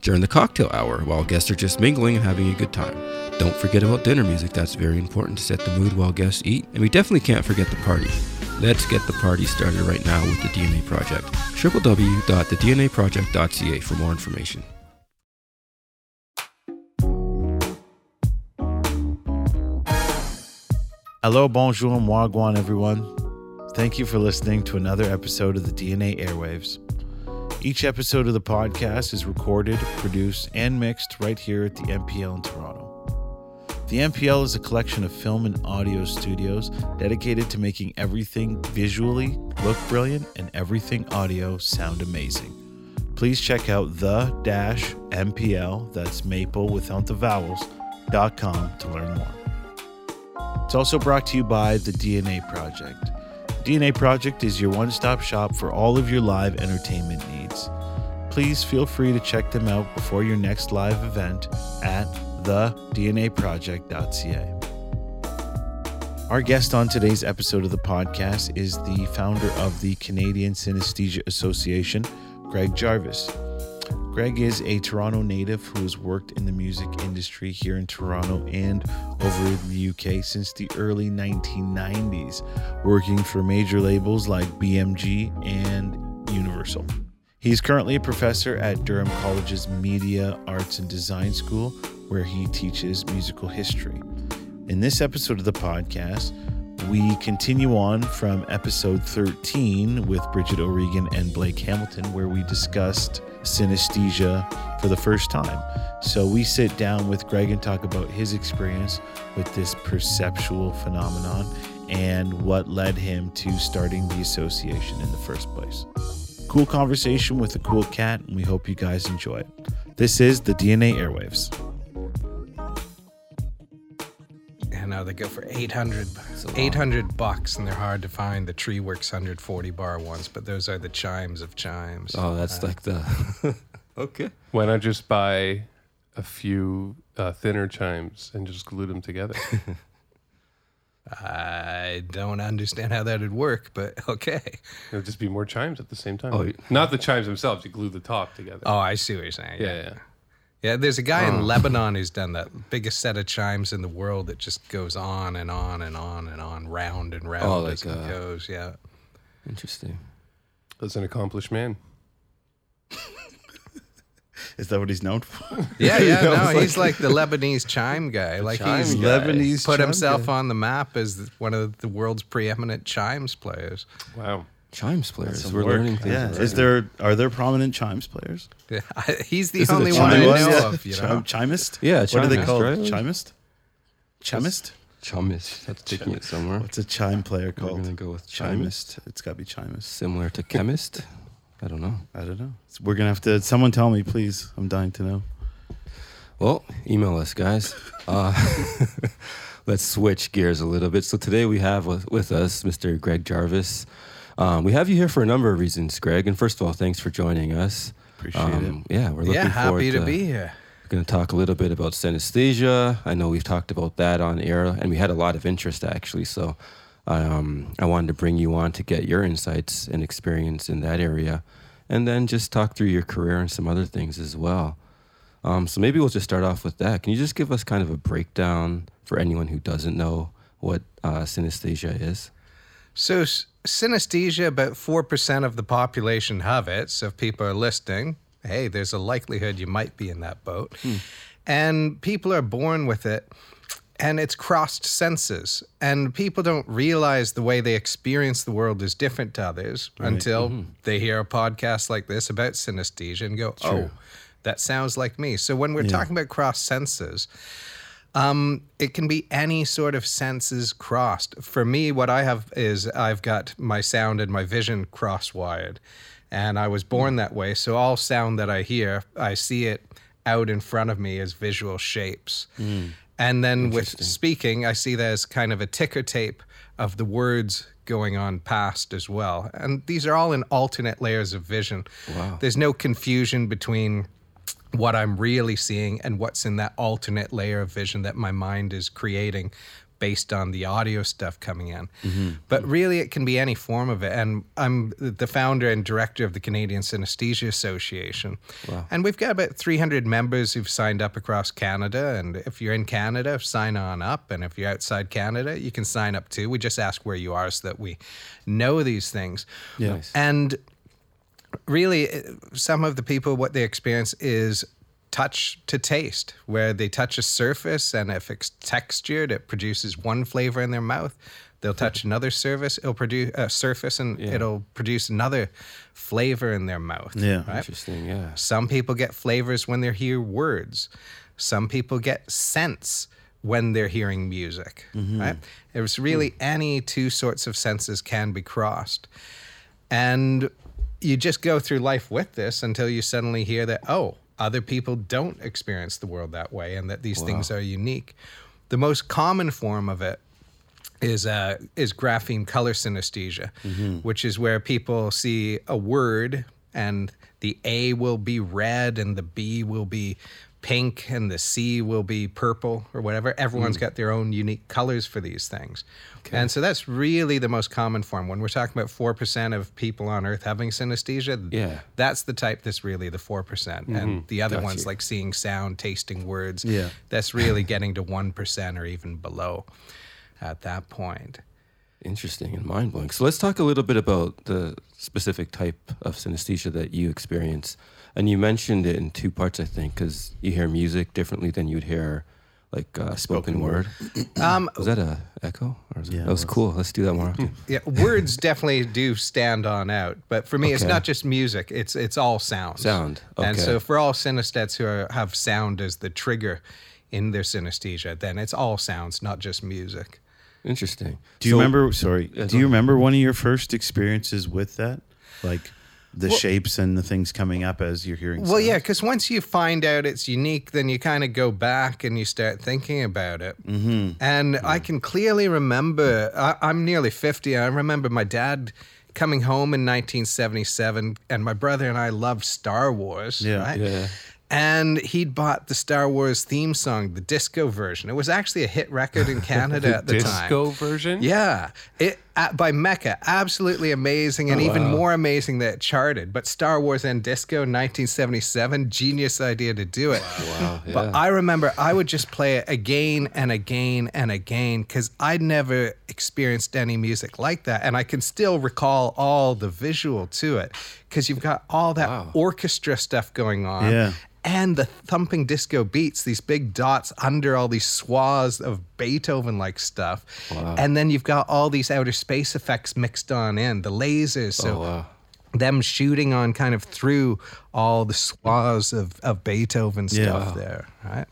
during the cocktail hour while guests are just mingling and having a good time. Don't forget about dinner music, that's very important to set the mood while guests eat. And we definitely can't forget the party. Let's get the party started right now with the DNA Project. www.thednaproject.ca for more information. Hello, bonjour, and wagwan, everyone. Thank you for listening to another episode of the DNA Airwaves. Each episode of the podcast is recorded, produced, and mixed right here at the MPL in Toronto. The MPL is a collection of film and audio studios dedicated to making everything visually look brilliant and everything audio sound amazing. Please check out the dash MPL, that's maple without the vowels, dot com to learn more. It's also brought to you by the DNA Project. DNA Project is your one stop shop for all of your live entertainment needs. Please feel free to check them out before your next live event at thednaproject.ca. Our guest on today's episode of the podcast is the founder of the Canadian Synesthesia Association, Greg Jarvis. Greg is a Toronto native who has worked in the music industry here in Toronto and over in the UK since the early 1990s, working for major labels like BMG and Universal. He's currently a professor at Durham College's Media, Arts, and Design School, where he teaches musical history. In this episode of the podcast, we continue on from episode 13 with Bridget O'Regan and Blake Hamilton, where we discussed synesthesia for the first time. So we sit down with Greg and talk about his experience with this perceptual phenomenon and what led him to starting the association in the first place. Cool conversation with a cool cat, and we hope you guys enjoy it. This is the DNA Airwaves. Now they go for 800, 800 bucks, and they're hard to find. The Tree Works 140 bar ones, but those are the chimes of chimes. Oh, that's Uh, like the. okay. Why not just buy a few uh, thinner chimes and just glue them together? I don't understand how that'd work, but okay. It would just be more chimes at the same time. Oh, y- not the chimes themselves. You glue the top together. Oh, I see what you're saying. yeah, yeah. Yeah, there's a guy Oh. in Lebanon who's done that biggest set of chimes in the world that just goes on and on and on and on, round and round Oh, as like, it uh, goes. Yeah. Interesting. That's an accomplished man. Is that what he's known for? Yeah, yeah. know, no, it's he's like the Lebanese chime guy. Like chime he's guy. Lebanese put chime himself guy. on the map as one of the world's preeminent chimes players. Wow. Chimes players. We're work. learning things. Yeah. already. Is there are there prominent chimes players? Yeah, he's the Is it only chime one I one? know Yeah. of. You Chim- know, chimist? Yeah, What are they chimist, called? right? Chimist? Chimist? Chumist. That's taking it somewhere. What's a chime player called? We're called? gonna go with chimist. Chimist. It's got to be chimist. Similar to chemist. I don't know. I don't know. We're gonna have to. Someone tell me, please. I'm dying to know. Well, email us, guys. Uh, let's switch gears a little bit. So today we have with, with us Mr. Greg Jarvis. Um, we have you here for a number of reasons, Greg. And first of all, thanks for joining us. Appreciate Um, yeah, we're looking yeah, happy to be here. We're going to talk a little bit about synesthesia. I know we've talked about that on air, and we had a lot of interest actually. So um, I wanted to bring you on to get your insights and experience in that area, and then just talk through your career and some other things as well. Um, so maybe we'll just start off with that. Can you just give us kind of a breakdown for anyone who doesn't know what uh, synesthesia is? So s- synesthesia, about four percent of the population have it. So if people are listening, hey, there's a likelihood you might be in that boat. Hmm. And people are born with it, and it's crossed senses. And people don't realize the way they experience the world is different to others until mm-hmm. they hear a podcast like this about synesthesia and go, oh, that sounds like me. So when we're talking about cross senses, um, it can be any sort of senses crossed. For me, what I have is I've got my sound and my vision crosswired. And I was born that way. So all sound that I hear, I see it out in front of me as visual shapes. And then with speaking, I see that as kind of a ticker tape of the words going on past as well. And these are all in alternate layers of vision. Wow. There's no confusion between what I'm really seeing and what's in that alternate layer of vision that my mind is creating based on the audio stuff coming in. Mm-hmm. But really, it can be any form of it. And I'm the founder and director of the Canadian Synesthesia Association. And we've got about 300 members who've signed up across Canada. And if you're in Canada, sign on up. And if you're outside Canada, you can sign up too. We just ask where you are so that we know these things. Nice. And really, uh, some of the people, what they experience is touch to taste, where they touch a surface and if it's textured, it produces one flavor in their mouth. They'll touch another surface, it'll produce a uh, surface, and it'll produce another flavor in their mouth. Yeah. right? Interesting. Yeah. Some people get flavors when they hear words. Some people get scents when they're hearing music. Mm-hmm. Right? There's really hmm. any two sorts of senses can be crossed. And you just go through life with this until you suddenly hear that, oh, other people don't experience the world that way and that these things are unique. The most common form of it is uh, is grapheme color synesthesia, which is where people see a word and the A will be red and the B will be pink and the sea will be purple or whatever. Everyone's mm. got their own unique colors for these things. And so that's really the most common form. When we're talking about 4% of people on Earth having synesthesia, Yeah. that's the type that's really the 4%. percent And mm-hmm. the other Got ones, like seeing sound, tasting words, Yeah. that's really getting to 1% or even below at that point. Interesting and mind blowing. So let's talk a little bit about the specific type of synesthesia that you experience. And you mentioned it in two parts, I think, because you hear music differently than you'd hear like uh, spoken, word. Um, Was that a echo? Or was Yeah, that was, was. cool. Let's do that more often. yeah, words definitely do stand on out, but for me, it's not just music; it's it's all sounds. Sound, Okay. And so, for all synesthetes who are, have sound as the trigger in their synesthesia, then it's all sounds, not just music. Interesting. Do you So- remember? Sorry. Do you remember one of your first experiences with that? Like the shapes and the things coming up as you're hearing. Well, yeah, because once you find out it's unique, then you kind of go back and you start thinking about it. Mm-hmm. And I can clearly remember, I, I'm nearly 50. I remember my dad coming home in 1977, and my brother and I loved Star Wars. Yeah. right? Yeah. And he'd bought the Star Wars theme song, the disco version. It was actually a hit record in Canada at the time. The disco version? Yeah, it uh, by Meco, absolutely amazing, and even more amazing that it charted. But Star Wars and Disco, 1977, genius idea to do it. Wow. But Yeah. I remember I would just play it again and again and again because I'd never experienced any music like that, and I can still recall all the visual to it because you've got all that Wow. orchestra stuff going on. Yeah. And the thumping disco beats, these big dots under all these swaths of Beethoven like stuff. And then you've got all these outer space effects mixed on in, the lasers. So Oh, wow. them shooting on kind of through all the swaths of, of Beethoven stuff Wow. there, right?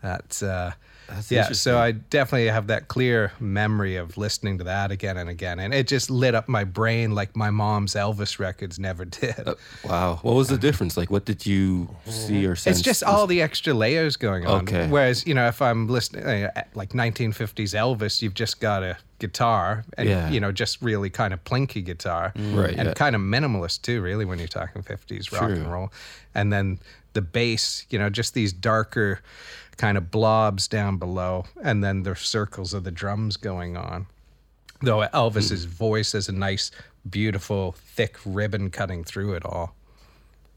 That's, uh, That's yeah. So I definitely have that clear memory of listening to that again and again, and it just lit up my brain like my mom's Elvis records never did. Wow. What was the difference? Like, what did you see or sense? It's just all the extra layers going on. Okay. Whereas, you know, if I'm listening uh, like 1950s Elvis, you've just got a guitar and, Yeah. you know, just really kind of plinky guitar. Right, And yeah. kind of minimalist too, really, when you're talking 50s rock True. and roll. And then the bass, you know, just these darker kind of blobs down below. And then the circles of the drums going on. Though Elvis's Hmm. voice has a nice, beautiful, thick ribbon cutting through it all.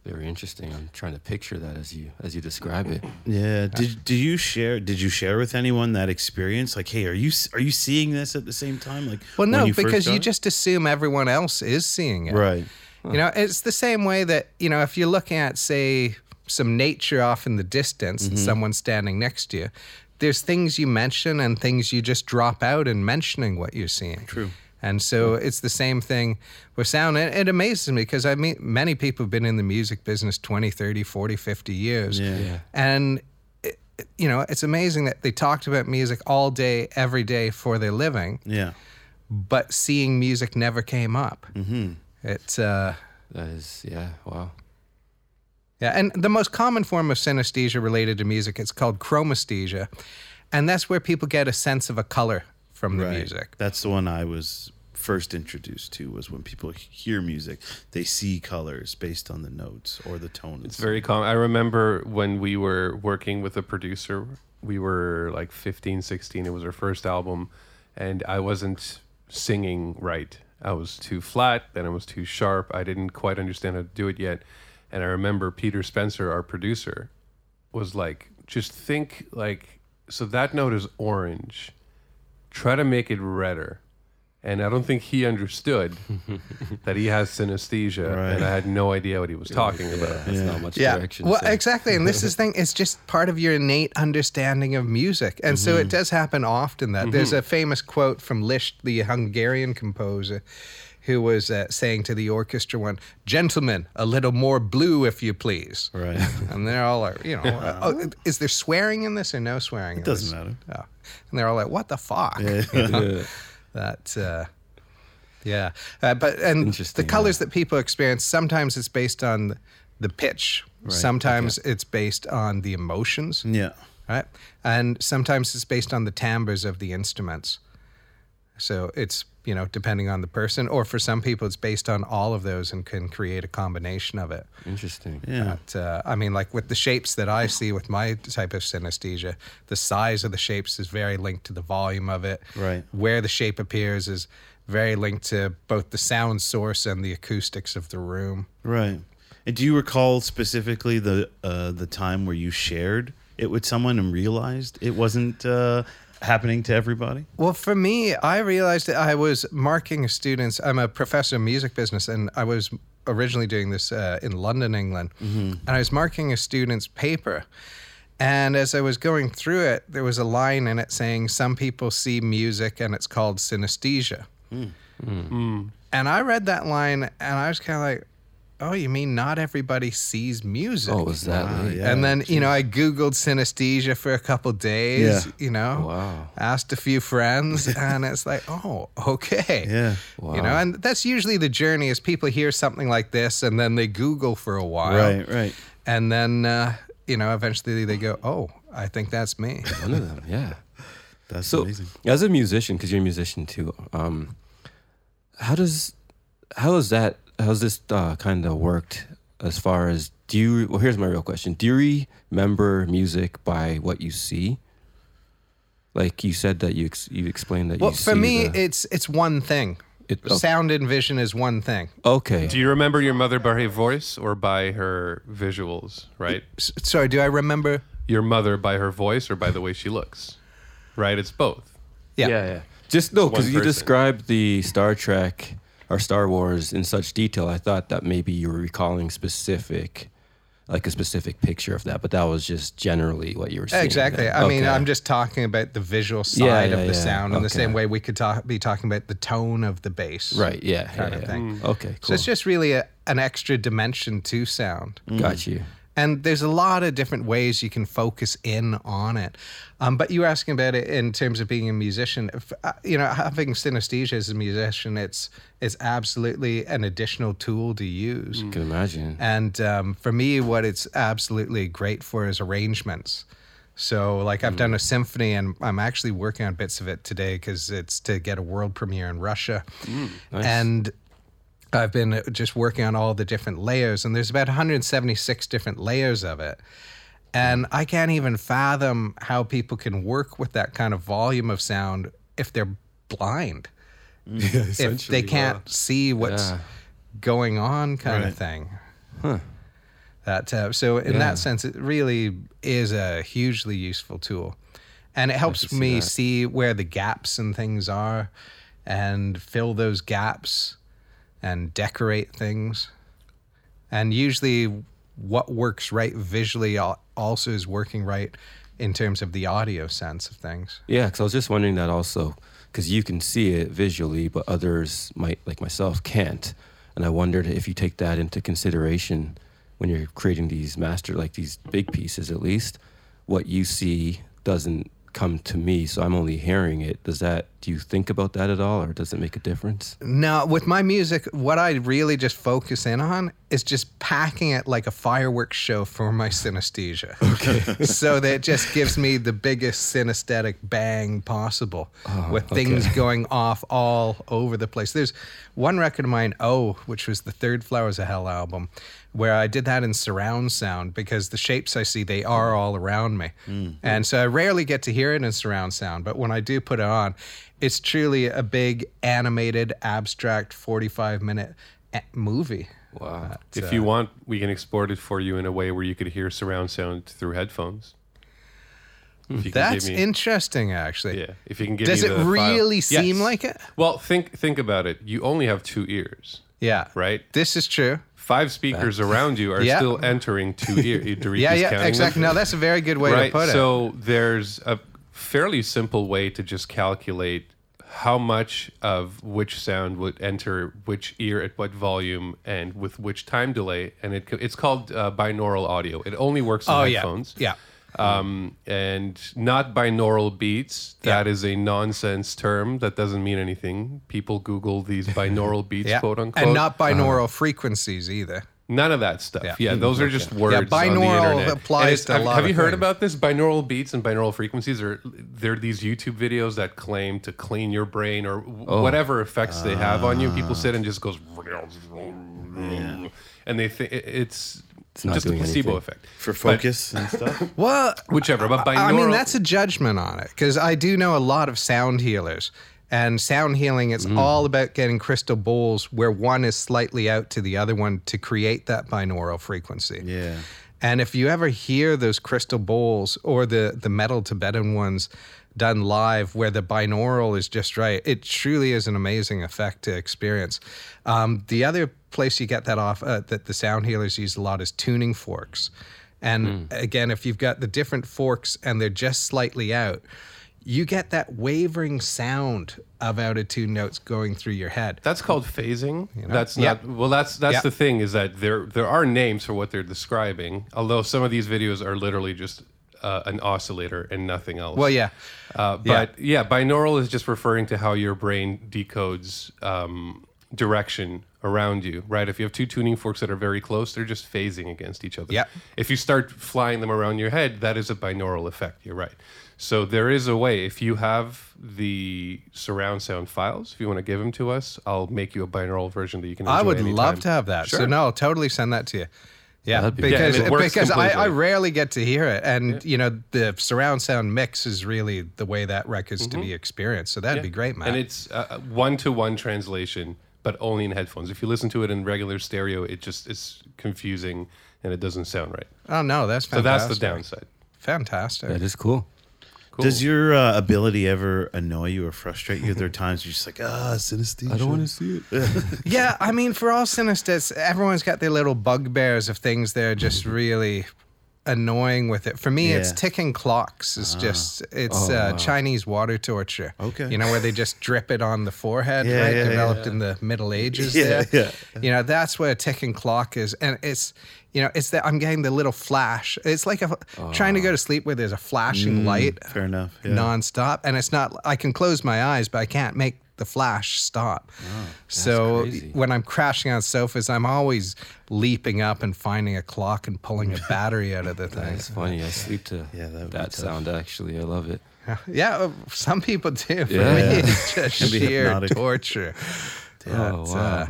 very interesting. I'm trying to picture that as you as you describe it. Yeah. Did do you share? Did you share with anyone that experience? Like, hey, are you are you seeing this at the same time? Like, Well, no, you because you just assume everyone else is seeing it. right. You know, it's the same way that, you know, if you're looking at, say, some nature off in the distance Mm-hmm. and someone standing next to you, there's things you mention and things you just drop out in mentioning what you're seeing. True. And so it's the same thing with sound. And it amazes me because I mean, many people have been in the music business 20, 30, 40, 50 years. Yeah. Yeah. And, it, it- you know, it's amazing that they talked about music all day, every day for their living Yeah. but seeing music never came up. Mm-hmm. It's uh, That is, yeah. Wow. Yeah, and the most common form of synesthesia related to music it's called chromesthesia, and that's where people get a sense of a color from the music. That's the one I was first introduced to was when people hear music, they see colors based on the notes or the tone. It's very common. I remember when we were working with a producer, we were like 15, 16. It was our first album, and I wasn't singing right. I was too flat, then I was too sharp. I didn't quite understand how to do it yet. And I remember Peter Spencer, our producer, was like, just think like, so that note is orange. Try to make it redder and I don't think he understood that he has synesthesia, Right. and I had no idea what he was talking about. That's not much Yeah, direction. well, so- exactly, and this is thing. It's just part of your innate understanding of music, and so Mm-hmm. it does happen often. That there's a famous quote from Liszt, the Hungarian composer, who was uh, saying to the orchestra one, "Gentlemen, a little more blue, if you please." Right. And they're all like, you know, uh, oh, is there swearing in this or no swearing? It doesn't matter. Yeah. And they're all like, what the fuck? You know? that, uh, yeah. Uh, but, and the colors that people experience, sometimes it's based on the pitch, Right. sometimes it's based on the emotions, Yeah. right? And sometimes it's based on the timbres of the instruments. So it's, you know, depending on the person, or for some people, it's based on all of those and can create a combination of it. Interesting. Yeah. But, uh, I mean, like with the shapes that I see with my type of synesthesia, the size of the shapes is very linked to the volume of it. Right. Where the shape appears is very linked to both the sound source and the acoustics of the room. Right. And do you recall specifically the uh, the time where you shared it with someone and realized it wasn't uh, happening to everybody? Well, for me, I realized that I was marking students. I'm a professor of music business, and I was originally doing this uh, in London, England. Mm-hmm. And I was marking a student's paper. And as I was going through it, there was a line in it saying, Some people see music and it's called synesthesia. Hmm. Hmm. And I read that line and I was kind of like, Oh, you mean not everybody sees music? Oh, was that Wow, yeah. and then, you know, I Googled synesthesia for a couple days, Yeah. you know, Wow. asked a few friends, and it's like, oh, okay. Yeah. Wow. You know, and that's usually the journey is people hear something like this and then they Google for a while. Right, right. And then, uh, you know, eventually they go, oh, I think that's me. One of them, yeah. That's So, amazing. as a musician, because you're a musician too, um, how does how is that? How's this uh, kind of worked? As far as do you? Well, here's my real question: Do you remember music by what you see? Like you said that you ex- you explained that you Well, you for see me, the- it's it's one thing. It- oh. Sound and vision is one thing. okay. Do you remember your mother by her voice or by her visuals? Right, S- sorry, do I remember? your mother by her voice or by the way she looks. Right, it's both. Yeah. yeah, yeah. Just no, because you described the Star Trek or Star Wars in such detail. I thought that maybe you were recalling specific, like a specific picture of that, but that was just generally what you were saying. Exactly. I mean, I'm just talking about the visual side Yeah, of the yeah. sound in the same way we could talk, be talking about the tone of the bass. right. Yeah, kind yeah, of yeah. thing. Mm. Okay, cool. So it's just really a, an extra dimension to sound. got you. And there's a lot of different ways you can focus in on it. Um, but you were asking about it in terms of being a musician. If, uh, you know, having synesthesia as a musician, it's it's absolutely an additional tool to use. Can imagine. And um, for me, what it's absolutely great for is arrangements. So, like, I've done a symphony, and I'm actually working on bits of it today because it's to get a world premiere in Russia. nice. And I've been just working on all the different layers, and there's about 176 different layers of it. And I can't even fathom how people can work with that kind of volume of sound if they're blind, if they can't see what's Yeah. going on, kind Right. of thing. That uh, so in that sense, it really is a hugely useful tool, and it helps see me that. see where the gaps and things are, and fill those gaps, and decorate things, and usually what works right visually also is working right in terms of the audio sense of things. Yeah, because I was just wondering that also, because you can see it visually, but others might, like myself, can't. And I wondered if you take that into consideration when you're creating these master, like these big pieces at least, what you see doesn't come to me, so I'm only hearing it. Does that do you think about that at all, or does it make a difference? No, with my music, what I really just focus in on is just packing it like a fireworks show for my synesthesia. Okay. so that it just gives me the biggest synesthetic bang possible oh, with things going off all over the place. There's one record of mine, Oh, which was the third Flowers of Hell album, where I did that in surround sound because the shapes I see, they are mm. all around me. Mm. And so I rarely get to hear it in surround sound, but when I do put it on, it's truly a big animated, abstract 45 minute eh, movie. Wow. Uh, if you want, we can export it for you in a way where you could hear surround sound through headphones. If you can That's me- interesting, actually. Yeah, if you can give Does me it the file. really seem Yes. like it? Well, think think about it. You only have two ears, Yeah. right? This is true. Five speakers around you are Yeah. still entering two ears. Yeah, yeah, exactly. No, that's a very good way right. to put it. So there's a fairly simple way to just calculate how much of which sound would enter which ear at what volume and with which time delay, and it it's called uh, binaural audio. It only works on oh, yeah. headphones. Yeah. Um, and not binaural beats. That is a nonsense term that doesn't mean anything. People Google these binaural beats, Yeah. quote unquote. And not binaural frequencies either. None of that stuff. Yeah. Yeah, those are just words. on the binaural applies to a have, lot Have you heard things. about this? Binaural beats and binaural frequencies are they're these YouTube videos that claim to clean your brain or Oh. whatever effects they have on you. People sit and just goes, and they think it's, not just a doing placebo anything. effect. for focus and stuff. Well, Whichever, but binaural. I mean, that's a judgment on it because I do know a lot of sound healers. And sound healing, it's mm. all about getting crystal bowls where one is slightly out to the other one to create that binaural frequency. Yeah. And if you ever hear those crystal bowls or the, the metal Tibetan ones done live where the binaural is just right, it truly is an amazing effect to experience. Um, the other place you get that off uh, that the sound healers use a lot is tuning forks. And again, if you've got the different forks and they're just slightly out, you get that wavering sound of out of tune notes going through your head. That's called phasing. That's Yeah. not well. That's that's Yeah. the thing is that there there are names for what they're describing. Although some of these videos are literally just uh, an oscillator and nothing else. Well, yeah. Uh, but yeah. binaural is just referring to how your brain decodes um, direction around you, right? If you have two tuning forks that are very close, they're just phasing against each other. Yeah. If you start flying them around your head, that is a binaural effect. You're right. So there is a way. If you have the surround sound files, if you want to give them to us, I'll make you a binaural version that you can. I would anytime. love to have that. So no, I'll totally send that to you. Yeah, That'd be- Yeah, and because it because I, I rarely get to hear it, and you know the surround sound mix is really the way that record's to be experienced. So that'd be great, man. Mm-hmm. And it's one to one translation, but only in headphones. If you listen to it in regular stereo, it just is confusing and it doesn't sound right. oh no, that's So fantastic. that's the downside. Fantastic. That is cool. Cool. Does your uh, ability ever annoy you or frustrate you? There are times you're just like, ah, synesthesia. I don't want to see it. yeah, I mean, for all synesthetes, everyone's got their little bugbears of things they're just really annoying with it. For me, it's ticking clocks. It's just it's Oh, uh, wow. Chinese water torture. Okay. you know where they just drip it on the forehead, Yeah, right? yeah, Developed yeah. in the Middle Ages. Yeah, there. yeah. You know that's where a ticking clock is, and it's. You know, it's that I'm getting the little flash. It's like a, trying to go to sleep where there's a flashing light Oh. Mm, Fair enough. Yeah. nonstop, and it's not. I can close my eyes, but I can't make the flash stop. so crazy. when I'm crashing on sofas, I'm always leaping up and finding a clock and pulling a battery out of the thing. It's funny. I sleep to Yeah, that that sound. Actually, I love it. Yeah, uh, some people do. For Yeah. me, it's just Can sheer hypnotic. torture. Oh wow. uh,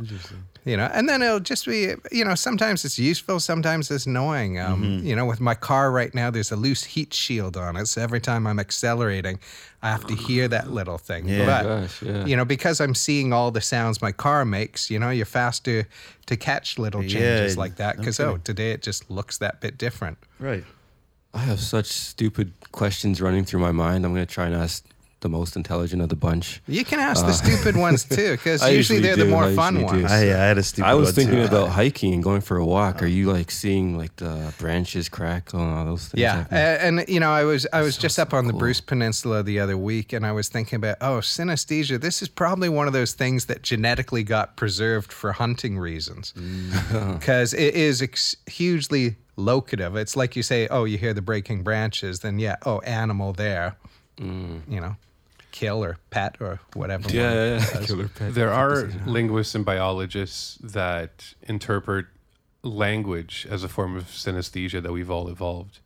you know, and then it'll just be, you know, sometimes it's useful, sometimes it's annoying. Um, Mm-hmm. You know, with my car right now, there's a loose heat shield on it, so every time I'm accelerating, I have to hear that little thing. Yeah. But Gosh, yeah. you know, because I'm seeing all the sounds my car makes, you know, you're faster to catch little changes Yeah, like that because okay. oh, today it just looks that bit different. Right. I have such stupid questions running through my mind. I'm gonna try and ask the most intelligent of the bunch. You can ask the stupid ones too, because Uh, usually, usually they're the more I fun ones. I, I had a stupid I was one, thinking too. about hiking and going for a walk. Are you like seeing like the branches crackle and all those things? Yeah, happening? and, you know, I was I was so, just so up on the cool. Bruce Peninsula the other week, and I was thinking about oh, synesthesia. This is probably one of those things that genetically got preserved for hunting reasons, Mm. because it is ex- hugely locative. It's like you say, oh, you hear the breaking branches, then yeah, oh, animal there, Mm. you know. Kill or pet or whatever. Yeah, yeah, yeah. does. Killer pet. There are linguists and biologists that interpret language as a form of synesthesia that we've all evolved.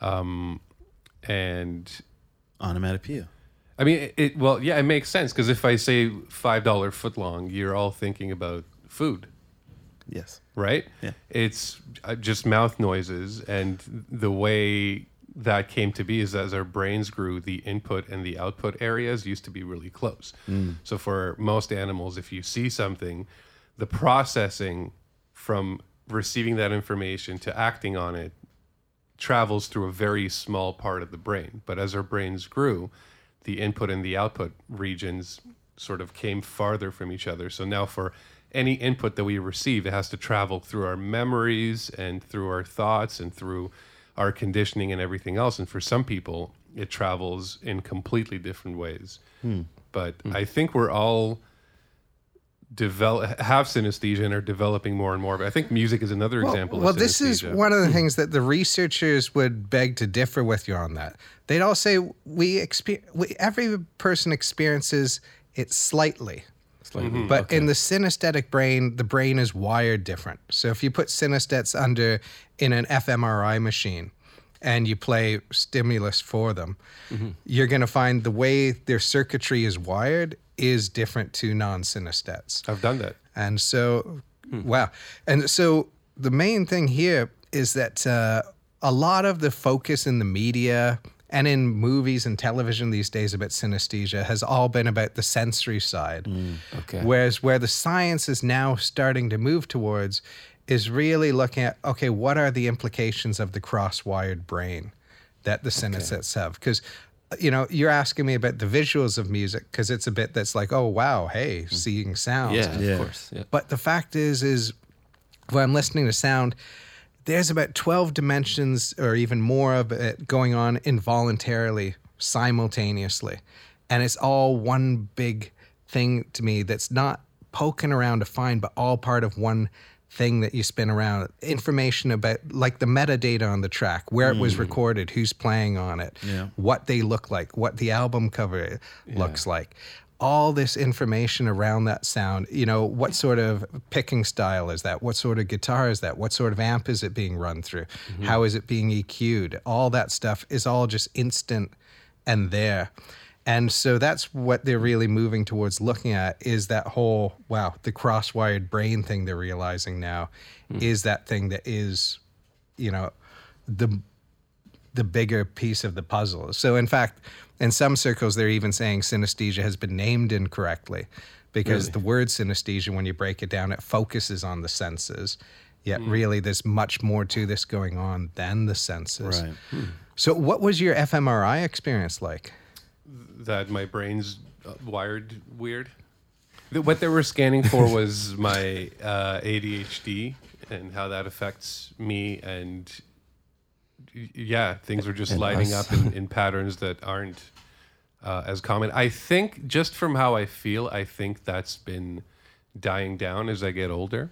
Um, and Onomatopoeia. I mean, it, it well, yeah, it makes sense because if I say five dollar footlong, you're all thinking about food, Yes. right? Yeah. It's uh, just mouth noises, and the way that came to be is as our brains grew, the input and the output areas used to be really close. Mm. So for most animals, if you see something, the processing from receiving that information to acting on it travels through a very small part of the brain. But as our brains grew, the input and the output regions sort of came farther from each other. So now for any input that we receive, it has to travel through our memories and through our thoughts and through our conditioning and everything else. And for some people, it travels in completely different ways. Hmm. But hmm. I think we're all develop have synesthesia and are developing more and more. But I think music is another example. Well, of this is one of the hmm. things that the researchers would beg to differ with you on that. They'd all say we, exper- we every person experiences it slightly. Slightly. Mm-hmm. But in the synesthetic brain, the brain is wired different. So if you put synesthetes under in an fMRI machine and you play stimulus for them, mm-hmm. you're going to find the way their circuitry is wired is different to non-synesthetes. I've done that. And so, hmm. wow. And so the main thing here is that uh, a lot of the focus in the media and in movies and television these days about synesthesia has all been about the sensory side. Mm, okay. Whereas where the science is now starting to move towards is really looking at okay, what are the implications of the cross-wired brain that the synesthetes have? Because uh, you know, you're asking me about the visuals of music because it's a bit that's like, oh wow, hey, mm. seeing sounds. Yeah, Yeah. of course. Yeah. But the fact is, is when I'm listening to sound, there's about 12 dimensions or even more of it going on involuntarily, simultaneously. And it's all one big thing to me that's not poking around to find, but all part of one thing that you spin around. Information about, like the metadata on the track, where it was hmm. recorded, who's playing on it, Yeah. what they look like, what the album cover looks like. All this information around that sound, you know, what sort of picking style is that? What sort of guitar is that? What sort of amp is it being run through? Mm-hmm. How is it being EQ'd? All that stuff is all just instant and there. And so that's what they're really moving towards looking at is that whole, wow, the cross-wired brain thing they're realizing now hmm. is that thing that is, you know, the the bigger piece of the puzzle. So, in fact, in some circles, they're even saying synesthesia has been named incorrectly because the word synesthesia, when you break it down, it focuses on the senses. Yet, really, there's much more to this going on than the senses. Right. So, what was your fMRI experience like? that my brain's uh, wired weird. What they were scanning for was my uh, ADHD and how that affects me, and yeah, things are just And lighting us. up in, in patterns that aren't uh, as common. I think just from how I feel, I think that's been dying down as I get older.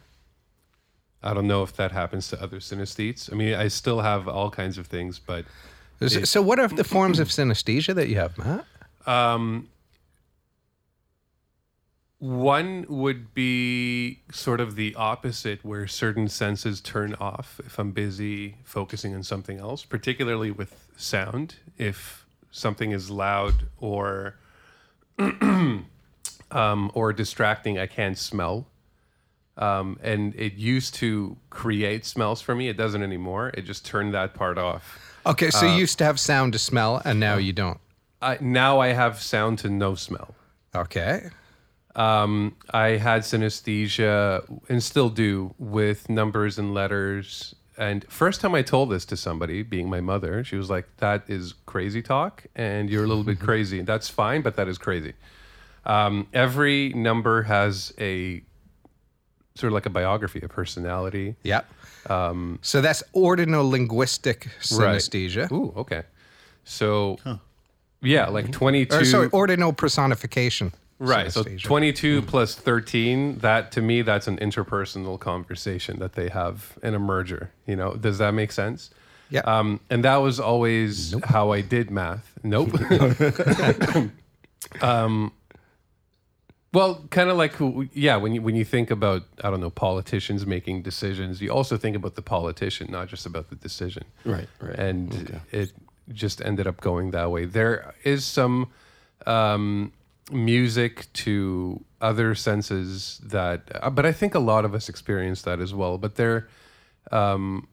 I don't know if that happens to other synesthetes. I mean, I still have all kinds of things, but So, so what are the forms of synesthesia that you have, Matt? One would be sort of the opposite, where certain senses turn off if I'm busy focusing on something else, particularly with sound. If something is loud or um, or distracting, I can't smell. Um, and it used to create smells for me. It doesn't anymore. It just turned that part off. Okay, so you used to have sound to smell, and now you don't. I, now I have sound to no smell. Okay. Um, I had synesthesia and still do with numbers and letters. And first time I told this to somebody, being my mother, she was like, "That is crazy talk, and you're a little bit crazy. That's fine, but that is crazy." Um, every number has a sort of like a biography, a personality. Yep. so that's ordinal linguistic synesthesia. Ooh, okay. So, yeah, like 22. Or sorry, ordinal personification. Right. So synesthesia. 22 plus 13, that to me, that's an interpersonal conversation that they have in a merger. You know, does that make sense? Yeah. Um, and that was always how I did math. Nope. Um, well, kind of like yeah, when you when you think about I don't know politicians making decisions, you also think about the politician, not just about the decision. Right, right. And it just ended up going that way. There is some um, music to other senses that, uh, but I think a lot of us experience that as well. But there um,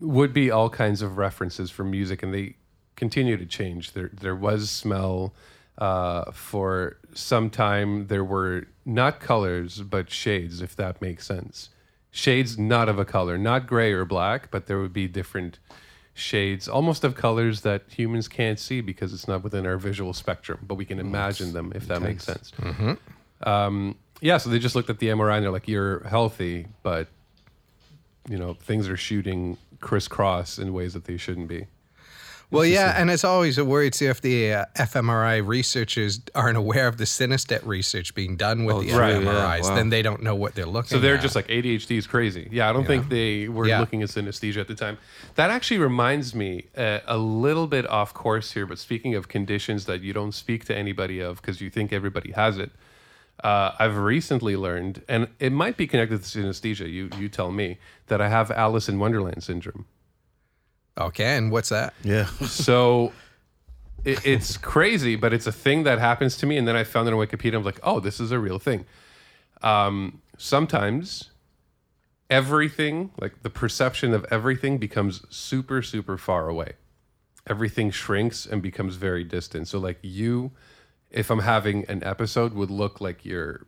would be all kinds of references for music, and they continue to change. There, there was smell. Uh, for some time, there were not colors but shades, if that makes sense. Shades not of a color, not gray or black, but there would be different shades, almost of colors that humans can't see because it's not within our visual spectrum, but we can imagine them, if that makes sense. Um, yeah, so they just looked at the MRI and they're like, "You're healthy, but you know things are shooting crisscross in ways that they shouldn't be." Well, yeah, and it's always a worry too if the uh, fMRI researchers aren't aware of the Synesthete research being done with the true, yeah, fMRIs, wow. then they don't know what they're looking at. So they're at. just like ADHD is crazy. Yeah, I don't think they were Yeah. looking at synesthesia at the time. That actually reminds me uh, a little bit off course here. But speaking of conditions that you don't speak to anybody of because you think everybody has it, uh, I've recently learned, and it might be connected to synesthesia. You you tell me that I have Alice in Wonderland syndrome. Okay, and what's that? Yeah. So it, it's crazy, but it's a thing that happens to me. And then I found it on Wikipedia. I'm like, oh, this is a real thing. Um, sometimes everything, like the perception of everything, becomes super, super far away. Everything shrinks and becomes very distant. So, like, you, if I'm having an episode, would look like you're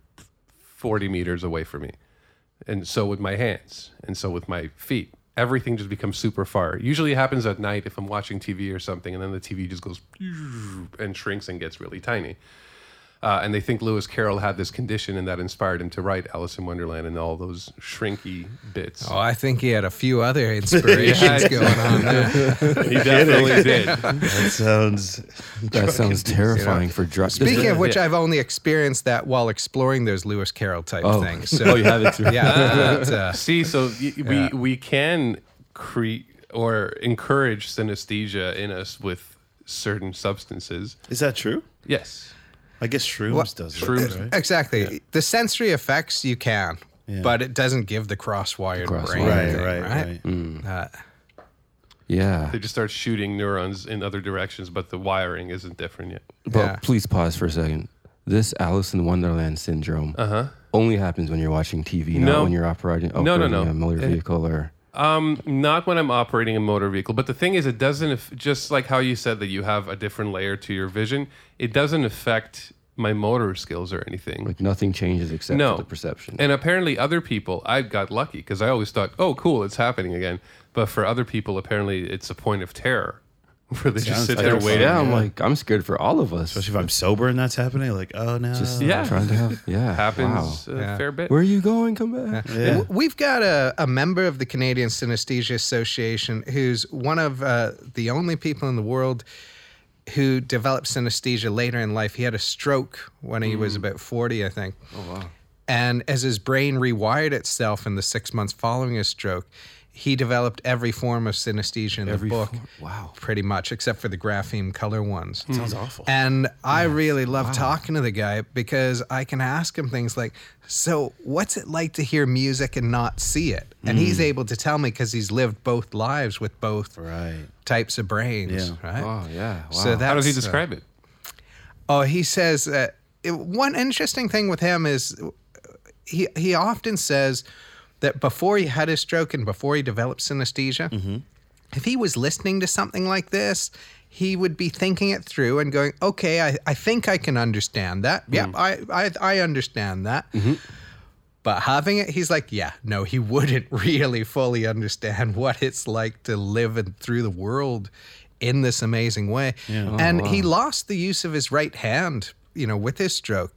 40 meters away from me. And so with my hands, and so with my feet. Everything just becomes super far. Usually it happens at night if I'm watching TV or something, and then the TV just goes and shrinks and gets really tiny. Uh, and they think Lewis Carroll had this condition, and that inspired him to write Alice in Wonderland and all those shrinky bits. Oh, I think he had a few other inspirations Yeah. going on there. he definitely did. That sounds. That sounds terrifying for drugs. Speaking of which, Yeah. I've only experienced that while exploring those Lewis Carroll type oh, things. So, oh, you have it too. yeah, but, uh, See, so y- we we can create or encourage synesthesia in us with certain substances. Is that true? Yes. I guess shrooms What- does it, Shrooms- right? exactly. The sensory effects you can, Yeah. but it doesn't give the cross-wired cross-wired. brain. Right, thing, right, right. Uh, Yeah. They just start shooting neurons in other directions, but the wiring isn't different yet. But Yeah. please pause for a second. This Alice in Wonderland syndrome Uh huh. only happens when you're watching TV, not No. when you're operating, No, no, operating no. a motor Eh, vehicle or. Um, not when I'm operating a motor vehicle. But the thing is, it doesn't. Just like how you said that you have a different layer to your vision, it doesn't affect my motor skills or anything. Like nothing changes except No. for the perception. And apparently, other people, I got lucky because I always thought, "Oh, cool, it's happening again." But for other people, apparently, it's a point of terror, where they just Sounds sit there terrifying. waiting. yeah, I'm yeah. like, I'm scared for all of us. Especially if I'm sober and that's happening. Like, oh no. Just Yeah. trying to have, yeah. Happens Wow. a Yeah. fair bit. Where are you going? Come back. yeah. We've got a, a member of the Canadian Synesthesia Association who's one of uh, the only people in the world who developed synesthesia later in life. He had a stroke when he was about 40, I think. Oh, wow. And as his brain rewired itself in the six months following his stroke, he developed every form of synesthesia in Every the book. form- wow. Pretty much, except for the grapheme color ones. Sounds awful. And I really love talking to the guy because I can ask him things like, So, what's it like to hear music and not see it? And he's able to tell me because he's lived both lives with both Right. types of brains, Yeah. right? Oh, yeah. Wow. So How does he that's, uh, describe it? Oh, he says that it, one interesting thing with him is he he often says that before he had his stroke and before he developed synesthesia, mm-hmm. if he was listening to something like this, he would be thinking it through and going, "Okay, I, I think I can understand that. Yep, mm. I, I I understand that." Mm-hmm. But having it, he's like, yeah, no, he wouldn't really fully understand what it's like to live in, through the world in this amazing way. and oh, he lost the use of his right hand, you know, with his stroke.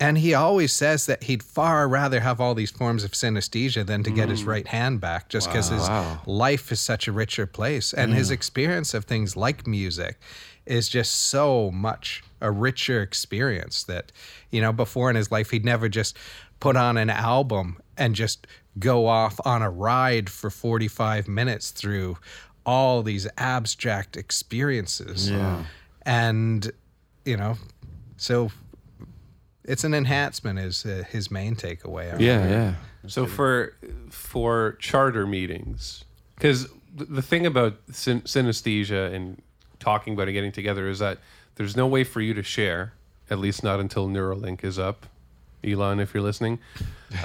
And he always says that he'd far rather have all these forms of synesthesia than to get his mm. right hand back, just because his Wow. life is such a richer place. And his mm. experience of things like music is just so much a richer experience that, you know, before in his life, he'd never just put on an album and just go off on a ride for 45 minutes through all these abstract experiences. And, you know, So it's an enhancement is uh, his main takeaway. on Yeah, it. yeah. So for for charter meetings, because the thing about syn- synesthesia and talking about it, getting together, is that there's no way for you to share, at least not until Neuralink is up. Elon, if you're listening,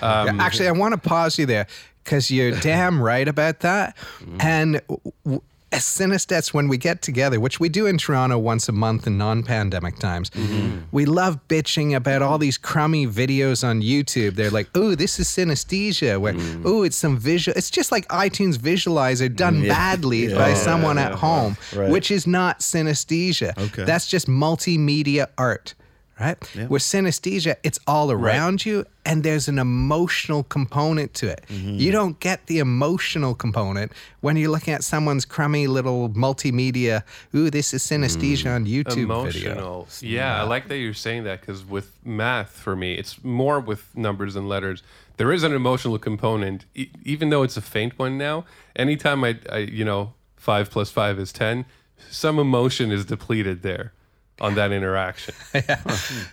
Yeah, actually, I want to pause you there because you're damn right about that. And w- w- as Synesthetes, when we get together, which we do in Toronto once a month in non-pandemic times, mm-hmm. we love bitching about all these crummy videos on YouTube. They're like, "Oh, this is synesthesia," where, mm. "Oh, it's some visual." It's just like iTunes Visualizer done mm, badly by someone at home, Right. which is not synesthesia. Okay. That's just multimedia art. Right? With synesthesia, it's all around you and there's an emotional component to it. Mm-hmm. You don't get the emotional component when you're looking at someone's crummy little multimedia, ooh, this is synesthesia mm. on YouTube video. emotional. Yeah, I like that you're saying that because with math, for me, it's more with numbers and letters. There is an emotional component, e- even though it's a faint one now. Anytime I, I, you know, five plus five is ten, some emotion is depleted there on that interaction.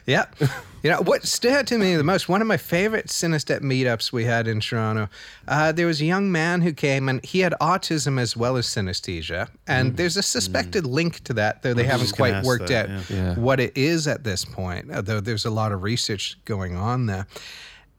Yeah. You know, what stood out to me the most, one of my favorite Synesthete meetups we had in Toronto, uh, there was a young man who came and he had autism as well as synesthesia. And there's a suspected link to that, though they haven't quite worked that, out yeah. Yeah. what it is at this point, though there's a lot of research going on there.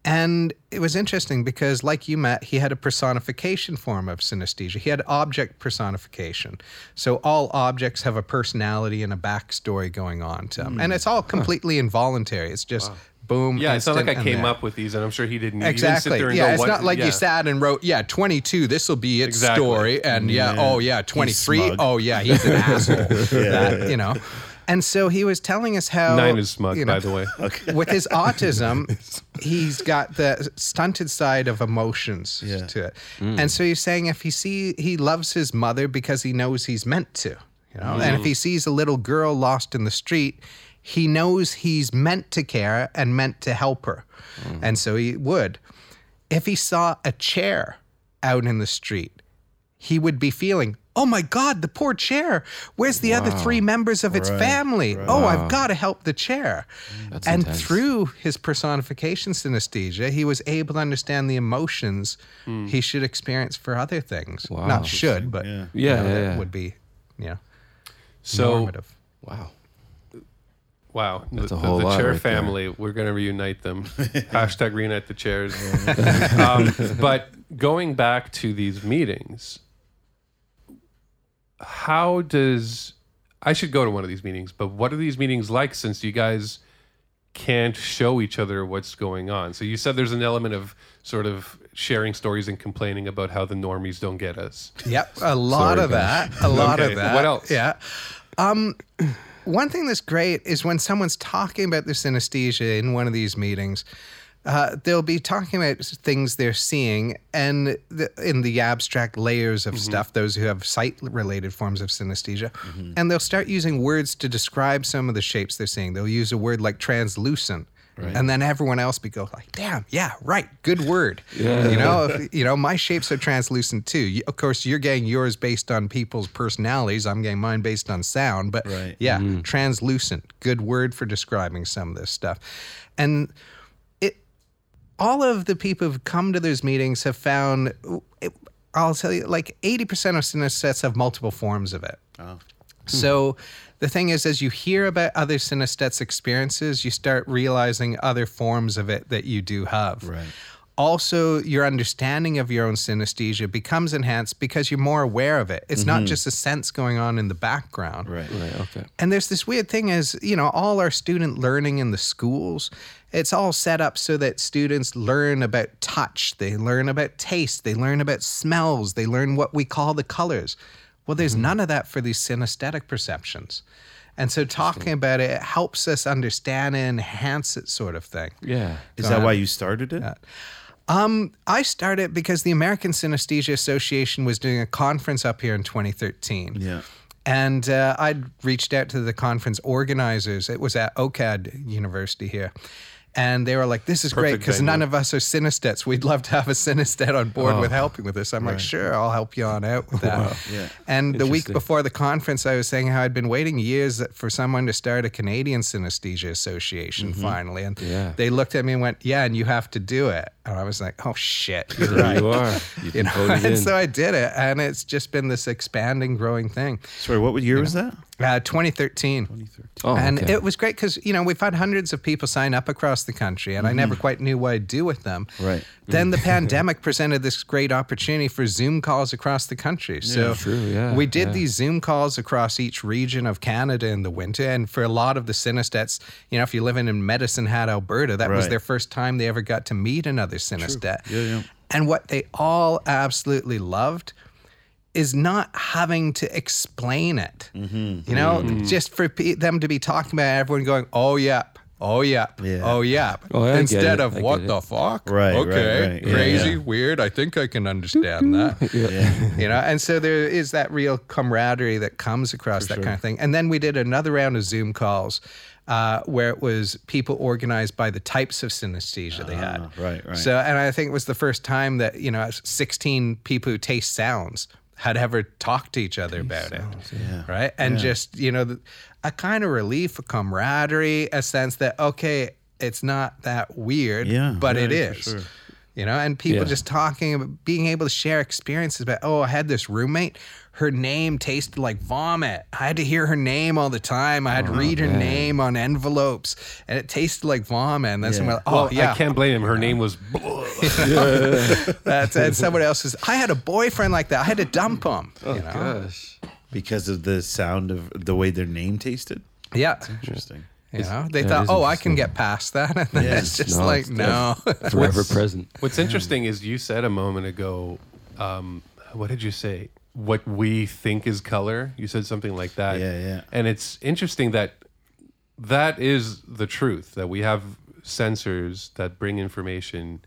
And it was interesting because, like you, Matt, he had a personification form of synesthesia. He had object personification. So all objects have a personality and a backstory going on to them. And it's all completely involuntary. It's just boom. Yeah, it's not like I came there. up with these, and I'm sure he didn't. he didn't sit Exactly. there and Yeah, go, it's what- not like yeah. you sat and wrote, yeah, 22, this will be its Exactly. story. And yeah, oh, yeah, 23. Oh, yeah, he's an asshole. That, you know. And so he was telling us how. Nine is smug, you know, by the way. with his autism, he's got the stunted side of emotions Yeah. to it. Mm. And so he's saying if he see he loves his mother because he knows he's meant to, you know. And if he mm. sees a little girl lost in the street, he knows he's meant to care and meant to help her. Mm. And so he would. If he saw a chair out in the street, he would be feeling, oh my God, the poor chair. Where's the other three members of its Right, family? Oh, I've got to help the chair. That's and intense. through his personification synesthesia, he was able to understand the emotions he should experience for other things. Wow. Not should, but Yeah. you know, yeah, that yeah. would be, you know, So normative. Wow. Wow, That's the, a whole the, the lot chair right there. family. We're going to reunite them. Hashtag reunite the chairs. um, but going back to these meetings, how does I should go to one of these meetings? But what are these meetings like? Since you guys can't show each other what's going on, so you said there's an element of sort of sharing stories and complaining about how the normies don't get us. Yep, a lot Sorry, of that. A lot Okay, of that. what else? Yeah. Um, one thing that's great is when someone's talking about their synesthesia in one of these meetings, uh, they'll be talking about things they're seeing and the, in the abstract layers of mm-hmm. stuff, those who have sight related forms of synesthesia. Mm-hmm. And they'll start using words to describe some of the shapes they're seeing. They'll use a word like translucent. And then everyone else be go like, damn, yeah, right, good word. Yeah. You know, if- you know, my shapes are translucent too. You, of course, you're getting yours based on people's personalities. I'm getting mine based on sound. But Right. yeah, mm-hmm. translucent, good word for describing some of this stuff. And it, all of the people who've come to those meetings have found. I'll tell you, like 80% of synesthetes have multiple forms of it. Oh. Hmm. So the thing is, as you hear about other synesthetes' experiences, you start realizing other forms of it that you do have. Right. Also, your understanding of your own synesthesia becomes enhanced because you're more aware of it. It's not mm-hmm. just a sense going on in the background. Right. Right. Okay. And there's this weird thing is, you know, all our student learning in the schools, it's all set up so that students learn about touch, they learn about taste, they learn about smells, they learn what we call the colors. Well, there's none of that for these synesthetic perceptions. And so talking about it, it helps us understand and enhance it sort of thing. Yeah. Is that why you started it? Um, I started because the American Synesthesia Association was doing a conference up here in 2013. Yeah. And uh, I'd reached out to the conference organizers. It was at OCAD University here. And they were like, "This is great because none of us are synesthetes. We'd love to have a synesthete on board with helping with this." I'm like, "Sure, I'll help you on out with that." Yeah. And the week before the conference, I was saying how I'd been waiting years for someone to start a Canadian Synesthesia Association mm-hmm. finally, and Yeah. they looked at me and went, "Yeah, and you have to do it." And I was like, "Oh shit, you're right." you are. You've You know, and in. so I did it, and it's just been this expanding, growing thing. Sorry, what year was that? Uh, 2013. 2013. oh, and okay. it was great because you know we've had hundreds of people sign up across the country, and I never quite knew what I'd do with them. Mm-hmm. Right. Then the pandemic presented this great opportunity for Zoom calls across the country. So True, yeah, we did yeah. these Zoom calls across each region of Canada in the winter, and for a lot of the synesthetes, you know, if you're living in Medicine Hat, Alberta, that was their first time they ever got to meet another synesthete. Yeah, yeah. And what they all absolutely loved is not having to explain it. Mm-hmm. You know, just for pe- them to be talking about it, everyone going, "Oh yep, oh yep, Yeah. oh yep," Oh, I instead of "What the fuck?" Right, right, okay, right. Yeah, crazy, yeah. weird. I think I can understand that. Yeah. You know, and so there is that real camaraderie that comes across that kind of thing. And then we did another round of Zoom calls. Uh, where it was people organized by the types of synesthesia they had. Ah, right, right. So, and I think it was the first time that you know, 16 people who taste sounds had ever talked to each other about it, yeah. right? And just you know, a kind of relief, a camaraderie, a sense that okay, it's not that weird, Yeah, but it right, for sure. You know, and people Yeah. just talking about being able to share experiences about, oh, I had this roommate, her name tasted like vomit. I had to hear her name all the time. I had to oh, read her name on envelopes, and it tasted like vomit. And then Yeah. someone, oh Well, yeah, I can't blame him. Her name was. that's and someone else says, I had a boyfriend like that. I had to dump him. oh you know? gosh. Because of the sound of the way their name tasted. Yeah. That's interesting. You know, they thought, oh, I can get past that. And then Yeah. it's just No, like, it's no. Forever present. What's interesting is you said a moment ago, um, what did you say? What we think is color. You said something like that. Yeah, yeah. And it's interesting that that is the truth that we have sensors that bring information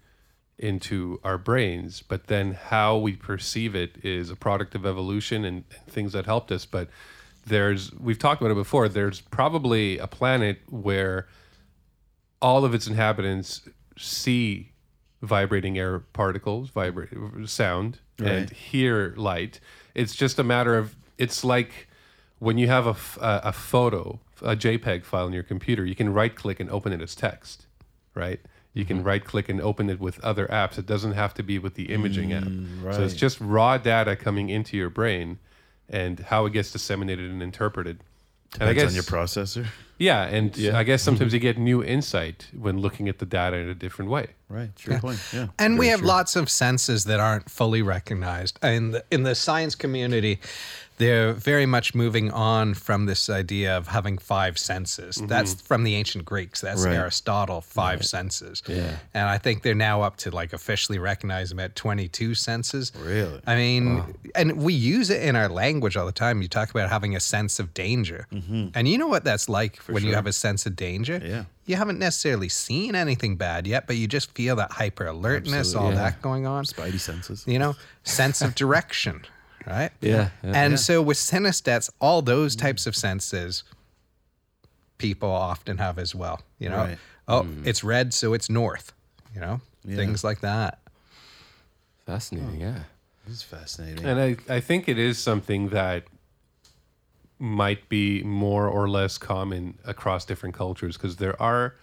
into our brains, but then how we perceive it is a product of evolution and, and things that helped us. But there's, we've talked about it before, there's probably a planet where all of its inhabitants see vibrating air particles, vibrate sound, and hear light. It's just a matter of it's like when you have a a photo, a JPEG file in your computer, you can right click and open it as text, right? You can mm-hmm. right click and open it with other apps. It doesn't have to be with the imaging app. Mm, so it's just raw data coming into your brain and how it gets disseminated and interpreted. and I guess on your processor. yeah, and I guess sometimes you get new insight when looking at the data in a different way. Right. Sure point. Yeah. And we have true. lots of senses that aren't fully recognized. In the, in the science community, they're very much moving on from this idea of having five senses. Mm-hmm. That's from the ancient Greeks. That's Right. Aristotle, five senses. Yeah. And I think they're now up to like officially recognizing at 22 senses. Really? I mean, and we use it in our language all the time. You talk about having a sense of danger. Mm-hmm. And you know what that's like when you have a sense of danger? Yeah. You haven't necessarily seen anything bad yet, but you just feel that hyper alertness, all Yeah. that going on. Spidey senses. You know, sense of direction, right? Yeah. yeah. And so with synesthetes, all those types of senses people often have as well. You know, Right. oh, mm. it's red, so it's north. You know, Yeah. things like that. Fascinating. Yeah. It's fascinating. And I, I think it is something that might be more or less common across different cultures because there are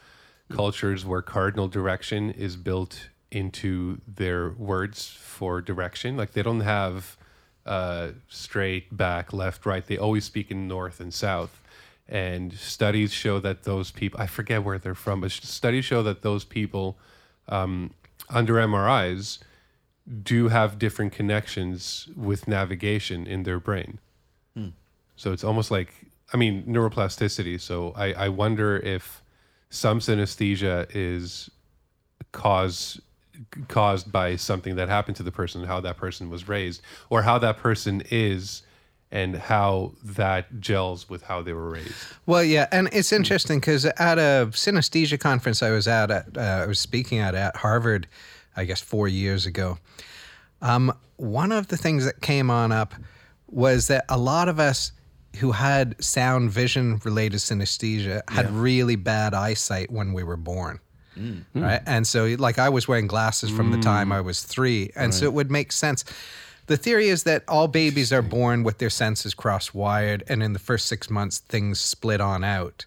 cultures where cardinal direction is built into their words for direction. Like they don't have uh, straight, back, left, right. They always speak in north and south. And studies show that those people, I forget where they're from, but studies show that those people um, under MRIs do have different connections with navigation in their brain. So it's almost like, I mean, neuroplasticity. So I, I wonder if some synesthesia is cause, caused by something that happened to the person, how that person was raised, or how that person is, and how that gels with how they were raised. Well, yeah, and it's interesting because at a synesthesia conference I was at, at uh, I was speaking at at Harvard, I guess four years ago. Um, one of the things that came on up was that a lot of us who had sound vision related synesthesia had really bad eyesight when we were born. Mm. right? Mm. And so, like, I was wearing glasses from the time mm. I was three, and so it would make sense. The theory is that all babies are born with their senses cross-wired, and in the first six months, things split on out.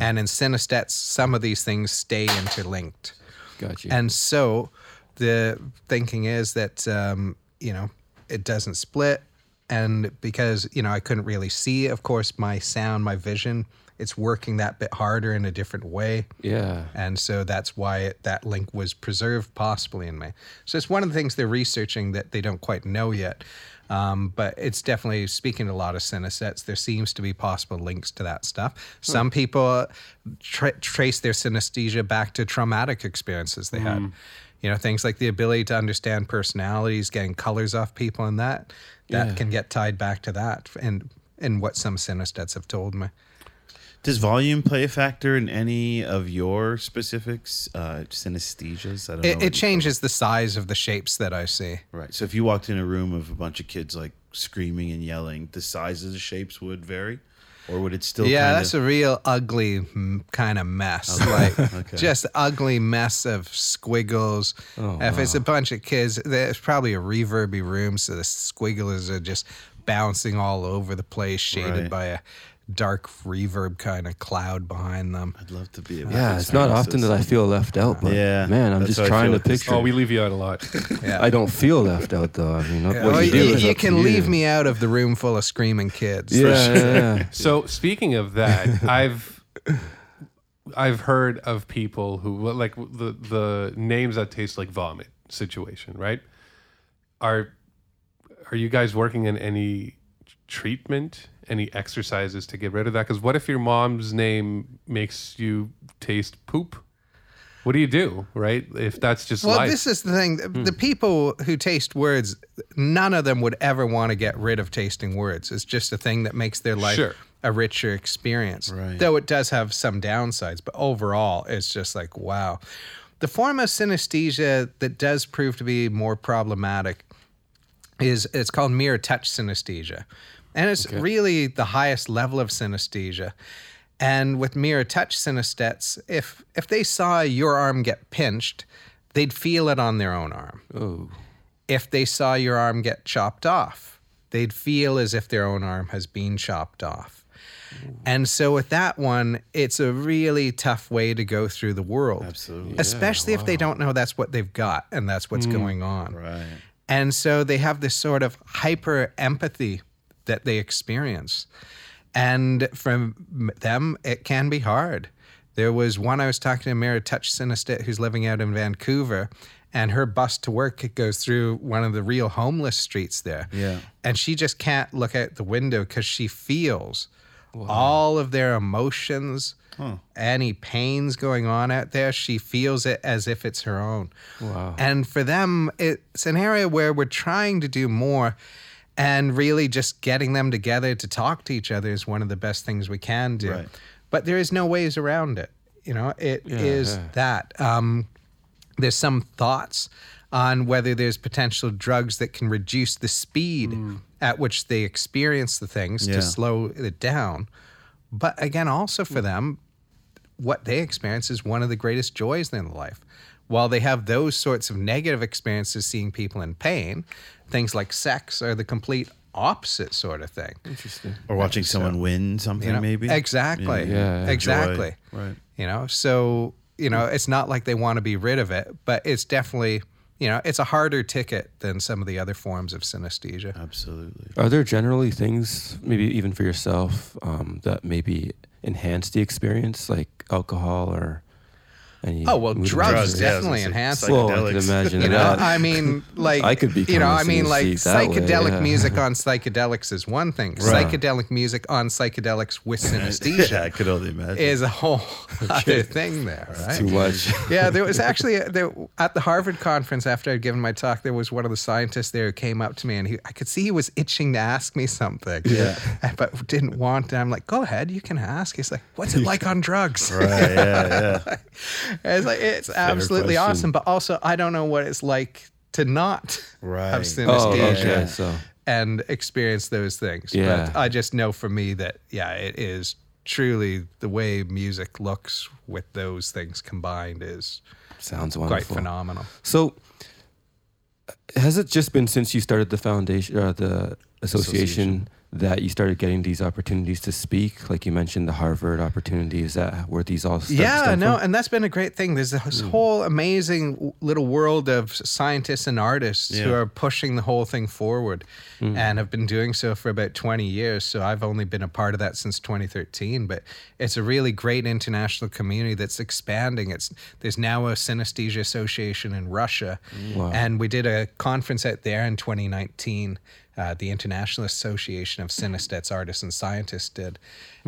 And in synesthetes, some of these things stay interlinked. Gotcha. And so the thinking is that, um, you know, it doesn't split. And because, you know, I couldn't really see, of course, my sound, my vision, it's working that bit harder in a different way. yeah. And so that's why it, that link was preserved possibly in me. So it's one of the things they're researching that they don't quite know yet. Um, but it's definitely speaking to a lot of synesthetes. There seems to be possible links to that stuff. Some people tra- trace their synesthesia back to traumatic experiences they had. You know, things like the ability to understand personalities, getting colors off people, and that that Yeah. can get tied back to that, and and what some synesthetes have told me. Does volume play a factor in any of your specifics, uh, synesthesias? I don't know. It, what it changes the size of the shapes that I see. Right. So if you walked in a room of a bunch of kids like screaming and yelling, the size of the shapes would vary, or would it still? yeah, kinda, that's a real ugly kind of mess. Like Okay. just ugly mess of squiggles. Oh, if it's a bunch of kids, there's probably a reverby room, so the squigglers are just bouncing all over the place, shaded Right. by a dark reverb kind of cloud behind them. I'd love to be. able Yeah, it's not often that I feel left out, but Yeah, man, I'm just trying to with this picture. Oh, we leave you out a lot. Yeah. I don't feel left out though. I mean, what Well, you you, do is you can leave you. me out of the room full of screaming kids. Yeah, yeah, yeah. So speaking of that, I've I've heard of people who like the the names that taste like vomit situation, right? Are are you guys working in any treatment, any exercises to get rid of that? Because what if your mom's name makes you taste poop? What do you do, right? If that's just Well, life. this is the thing. Hmm. The people who taste words, none of them would ever want to get rid of tasting words. It's just a thing that makes their life Sure. a richer experience. Right. Though it does have some downsides, but overall, it's just like, wow. The form of synesthesia that does prove to be more problematic is it's called mirror touch synesthesia. And it's really the highest level of synesthesia. And with mirror touch synesthetes, if if they saw your arm get pinched, they'd feel it on their own arm. Oh, If they saw your arm get chopped off, they'd feel as if their own arm has been chopped off. And so with that one, it's a really tough way to go through the world. Absolutely. Especially if they don't know that's what they've got and that's what's hmm. going on. Right. And so they have this sort of hyper empathy that they experience. And from them, it can be hard. There was one I was talking to, a mirror touch synesthete who's living out in Vancouver, and her bus to work it goes through one of the real homeless streets there. Yeah. And she just can't look out the window because she feels all of their emotions, any pains going on out there. She feels it as if it's her own. Wow. And for them, it's an area where we're trying to do more. And really, just getting them together to talk to each other is one of the best things we can do. Right. But there is no ways around it. You know, it is yeah. that. Um, there's some thoughts on whether there's potential drugs that can reduce the speed at which they experience the things Yeah. to slow it down. But again, also for them, what they experience is one of the greatest joys in their life. While they have those sorts of negative experiences seeing people in pain, things like sex are the complete opposite sort of thing. interesting. Or watching someone win something, You know? maybe. Exactly. Yeah, yeah. Exactly. Joy. Right. You know, so, you know, it's not like they want to be rid of it, but it's definitely, you know, it's a harder ticket than some of the other forms of synesthesia. Absolutely. Are there generally things, maybe even for yourself, um, that maybe enhance the experience, like alcohol or any? Oh, well, drugs, Drugs, yeah, I was definitely gonna enhance it. Well, I can psychedelics. imagine You know, that. I mean, like I could be. you know, I mean, like synesthete that way, psychedelic yeah. music on psychedelics is one thing. Right. Psychedelic music on psychedelics with synesthesia yeah, I could only imagine. is a whole other thing there, right? Too much. yeah, there was actually there, at the Harvard conference after I'd given my talk. There was one of the scientists there who came up to me, and he, I could see he was itching to ask me something, Yeah. but didn't want to. I'm like, "Go ahead, you can ask." He's like, "What's it like on drugs?" right. Yeah. Yeah. It's like it's absolutely question. awesome, but also I don't know what it's like to not Right. have Oh, synesthesia okay. So and experience those things. Yeah. But I just know for me that yeah, it is truly the way music looks with those things combined is Sounds wonderful. quite phenomenal. So, uh, has it just been since you started the foundation, uh, the association, Association. That you started getting these opportunities to speak? Like you mentioned, the Harvard opportunity. Is that where these all start, yeah, no, from? and that's been a great thing. There's this hmm. whole amazing little world of scientists and artists who are pushing the whole thing forward hmm. and have been doing so for about 20 years. So I've only been a part of that since 2013, but it's a really great international community that's expanding. It's there's now a synesthesia association in Russia, Wow. and we did a conference out there in 2019. Uh, the International Association of Synesthetes, Artists, and Scientists did.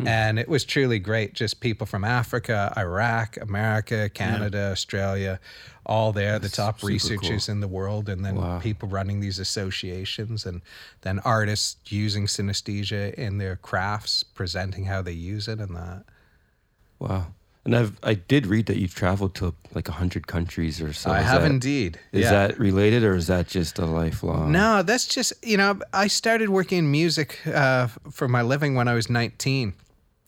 And it was truly great. Just people from Africa, Iraq, America, Canada, Australia, all there, the top researchers in the world, and then Wow. people running these associations, and then artists using synesthesia in their crafts, presenting how they use it and that. Wow. And I've I did read that you've traveled to like hundred countries or so. I Is have that- indeed. Is yeah. that related or is that just a lifelong? No, that's just you know I started working in music uh, for my living when I was 19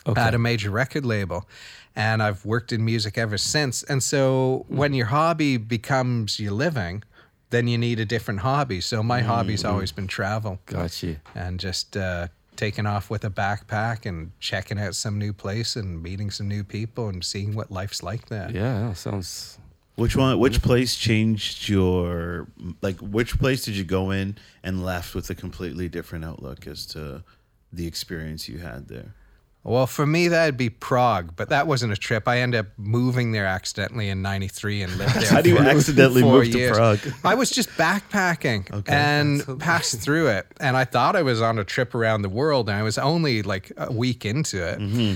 Okay. at a major record label, and I've worked in music ever since. And so when your hobby becomes your living, then you need a different hobby. So my hobby's always been travel Got you. and just uh, taking off with a backpack and checking out some new place and meeting some new people and seeing what life's like there. Yeah, sounds. Which one? Which place changed your like? Which place did you go in and left with a completely different outlook as to the experience you had there? Well, for me, that'd be Prague, but that wasn't a trip. I ended up moving there accidentally in '93 and lived there. How do you for accidentally four move to years. Prague? I was just backpacking Okay. and passed through it, and I thought I was on a trip around the world, and I was only like a week into it. Mm-hmm.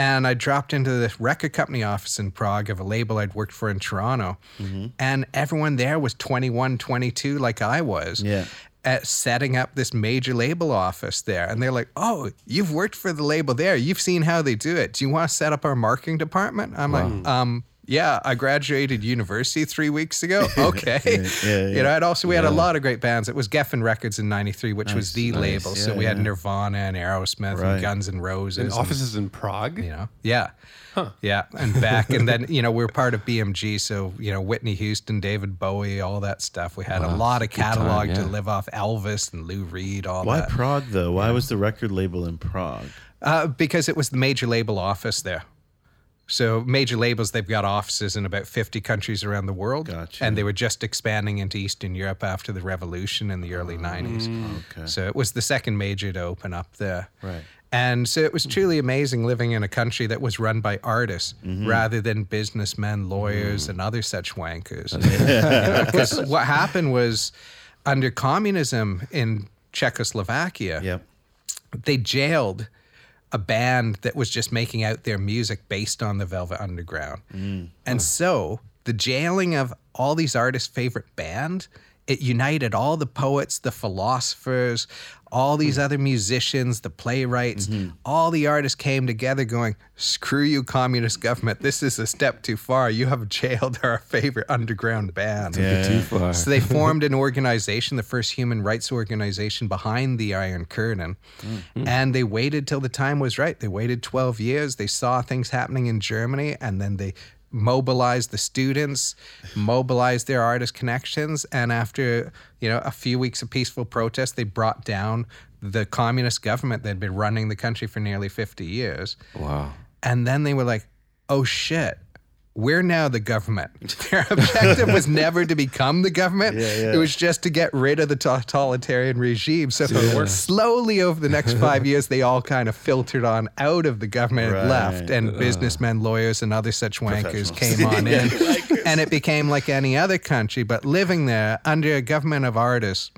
And I dropped into the record company office in Prague of a label I'd worked for in Toronto. Mm-hmm. And everyone there was 21, 22, like I was Yeah. At setting up this major label office there. And they're like, oh, you've worked for the label there. You've seen how they do it. Do you want to set up our marketing department? I'm like, um, yeah, I graduated university three weeks ago. Okay. yeah, You know, and also we had a lot of great bands. It was Geffen Records in 93, which was the nice. label. so Yeah, we had. Nirvana and Aerosmith Right. and Guns N' Roses. And and- offices in Prague. you know yeah yeah and back and then you know we are part of bmg so you know whitney houston david bowie all that stuff we had a lot of good time, catalog to live off elvis and lou reed all Why that Why Prague though? Why was the record label in Prague? uh, because it was the major label office there so major labels they've got offices in about 50 countries around the world Gotcha. and they were just expanding into eastern europe after the revolution in the early 90s Okay. so it was the second major to open up there Right. And so it was truly amazing living in a country that was run by artists Mm-hmm. rather than businessmen, lawyers, and other such wankers. Mm. Because what happened was under communism in Czechoslovakia, Yep. they jailed a band that was just making out their music based on the Velvet Underground. Mm. And so the jailing of all these artists' favorite band, it united all the poets, the philosophers, all these mm. other musicians, the playwrights, mm-hmm. all the artists came together going, screw you, communist government. This is a step too far. You have jailed our favorite underground band. Yeah. Too far. So they formed an organization, the first human rights organization behind the Iron Curtain. Mm-hmm. And they waited till the time was right. They waited 12 years. They saw things happening in Germany and then they mobilized the students, mobilized their artist connections. And after, you know, a few weeks of peaceful protest, they brought down the communist government that had been running the country for nearly 50 years. Wow. And then they were like, oh shit, we're now the government. Their objective was never to become the government. Yeah, yeah. It was just to get rid of the totalitarian regime. So slowly over the next five years, they all kind of filtered on out of the government and left. Right. And businessmen, lawyers, and other such wankers came on in. and it became like any other country. But living there under a government of artists,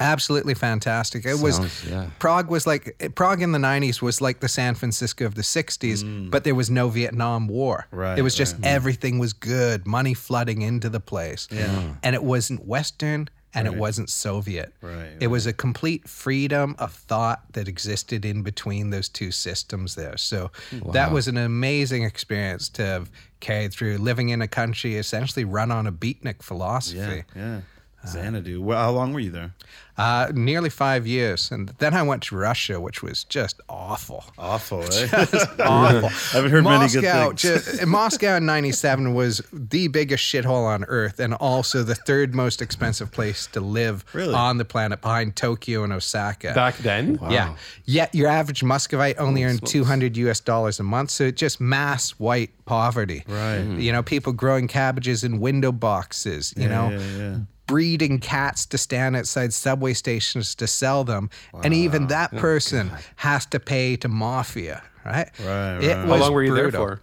absolutely fantastic. It was yeah. Prague was like Prague in the 90s was like the San Francisco of the 60s, mm. but there was no Vietnam War. Right, It was just right. everything was good, money flooding into the place. Yeah. And it wasn't Western and it wasn't Soviet. Right, It was a complete freedom of thought that existed in between those two systems there. So that was an amazing experience to have carried through living in a country essentially run on a beatnik philosophy. Yeah. Yeah. Xanadu. Well, how long were you there? Uh, nearly five years. And then I went to Russia, which was just awful. Awful, eh? awful. I haven't heard many good Moscow, things. ju- Moscow in 97 was the biggest shithole on earth and also the third most expensive place to live Really? on the planet behind Tokyo and Osaka. Back then, Yeah. Yet your average Muscovite only earned 200 US dollars a month. So it's just mass white poverty. Right. You know, people growing cabbages in window boxes, you know, yeah, yeah. Breeding cats to stand outside subway stations to sell them. And even that person has to pay to mafia. Right. Right, It right. how was long were you brutal. there for?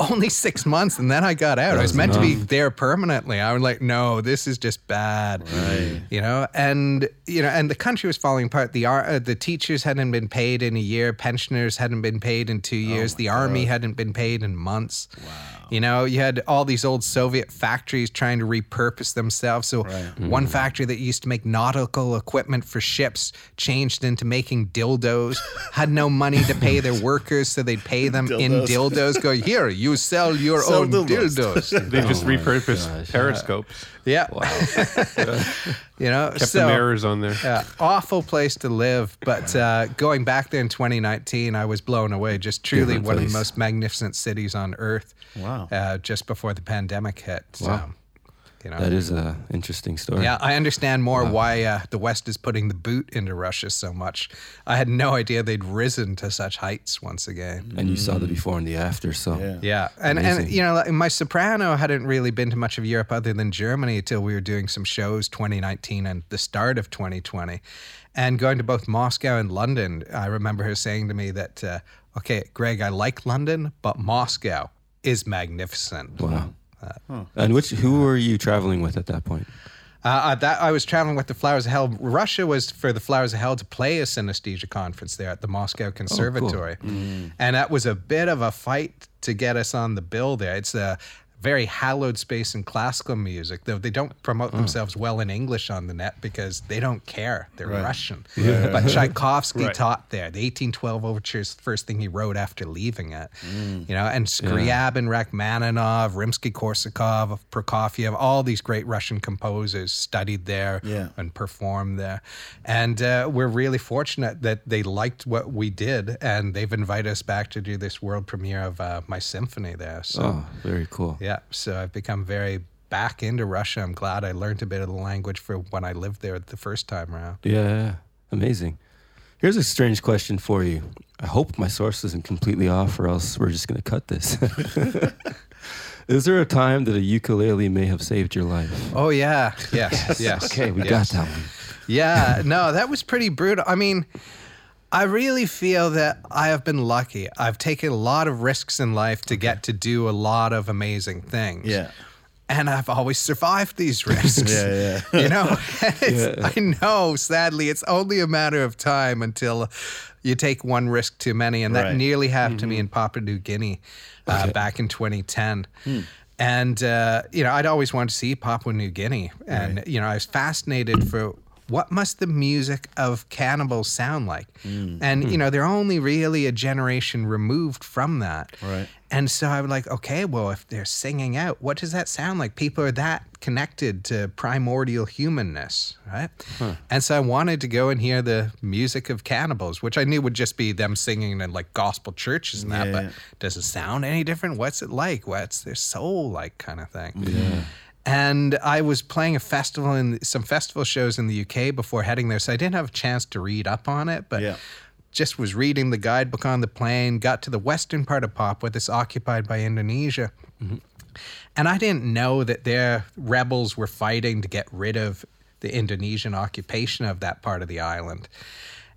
Only six months, and then I got out. I was was meant to be there permanently. I was like, no, this is just bad. Right. You know, and you know, and the country was falling apart. The ar- uh, the teachers hadn't been paid in a year. Pensioners hadn't been paid in two years. the army hadn't been paid in months. Wow. You know, you had all these old Soviet factories trying to repurpose themselves. So one mm-hmm. factory that used to make nautical equipment for ships changed into making dildos. had no money to pay their workers, so they'd pay them in Dildos. dildos. Go here, you sell your Sell own dildos." dildos. They just Oh repurposed gosh. periscopes. Yeah, you know, Kept so the mirrors on there. yeah, awful place to live. But uh, going back there in 2019, I was blown away. Just truly Different one of the most magnificent cities on earth. Wow. Uh, just before the pandemic hit. So, Wow. You know. That is a interesting story. yeah, I understand more why uh, the West is putting the boot into Russia so much. I had no idea they'd risen to such heights once again. And you saw the before and the after. So Yeah. Yeah, and and you know, like, my soprano hadn't really been to much of Europe other than Germany till we were doing some shows 2019 and the start of 2020, and going to both Moscow and London. I remember her saying to me that, uh, "Okay, Greg, I like London, but Moscow is magnificent." wow. And which who were you traveling with at that point? Uh, uh, that I was traveling with the Flowers of Hell. Russia was for the Flowers of Hell to play a synesthesia conference there at the Moscow Conservatory, and that was a bit of a fight to get us on the bill there. It's a very hallowed space in classical music, though they don't promote themselves well in English on the net because they don't care. They're Russian. But Tchaikovsky Right. taught there. The 1812 overture is the first thing he wrote after leaving it. You know, and Scriabin, Rachmaninoff, Rimsky-Korsakov, Prokofiev, all these great Russian composers studied there Yeah. and performed there. And uh, we're really fortunate that they liked what we did, and they've invited us back to do this world premiere of uh, my symphony there. So. Oh, very cool. Yeah, so I've become very back into Russia. I'm glad I learned a bit of the language for when I lived there the first time around. Yeah, yeah. amazing. Here's a strange question for you. I hope my source isn't completely off, or else we're just going to cut this. Is there a time that a ukulele may have saved your life? Oh yeah, yes, yes. Okay, we yes. got that one. Yeah, no, that was pretty brutal. I mean, I really feel that I have been lucky. I've taken a lot of risks in life to get to do a lot of amazing things. Yeah. And I've always survived these risks. Yeah, yeah. You know, It's- I know, sadly, it's only a matter of time until you take one risk too many. And that Right. nearly happened to me in Papua New Guinea uh, back in 2010. And, uh, you know, I'd always wanted to see Papua New Guinea. And, you know, I was fascinated for what must the music of cannibals sound like? Mm. And, you hmm. know, they're only really a generation removed from that. Right. And so I was like, okay, well, if they're singing out, what does that sound like? People are that connected to primordial humanness, right? And so I wanted to go and hear the music of cannibals, which I knew would just be them singing in like gospel churches and that. Yeah, but yeah. does it sound any different? What's it like? What's their soul like, kind of thing? Yeah. And I was playing a festival in some festival shows in the UK before heading there, so I didn't have a chance to read up on it. But Yeah. just was reading the guidebook on the plane, got to the western part of Papua that's occupied by Indonesia. Mm-hmm. And I didn't know that their rebels were fighting to get rid of the Indonesian occupation of that part of the island.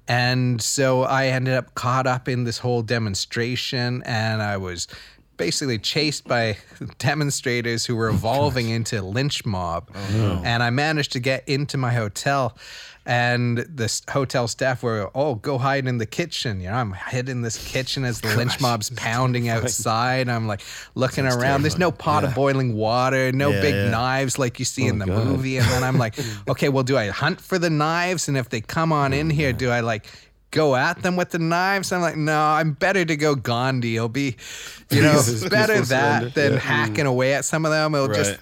And so I ended up caught up in this whole demonstration, and I was basically chased by demonstrators who were evolving into lynch mob. And I managed to get into my hotel, and the hotel staff were, "Oh, go hide in the kitchen." You know, I'm hid in this kitchen as the lynch mob's pounding outside. I'm like looking around. There's no pot of boiling water, no Yeah, big yeah. knives like you see in the God. movie. And then I'm like, okay, well, do I hunt for the knives? And if they come on in here, do I like go at them with the knives? I'm like, no, I'm better to go Gandhi. It'll be, you know, Peaceful better that than Yeah. hacking mm-hmm. away at some of them. It'll just,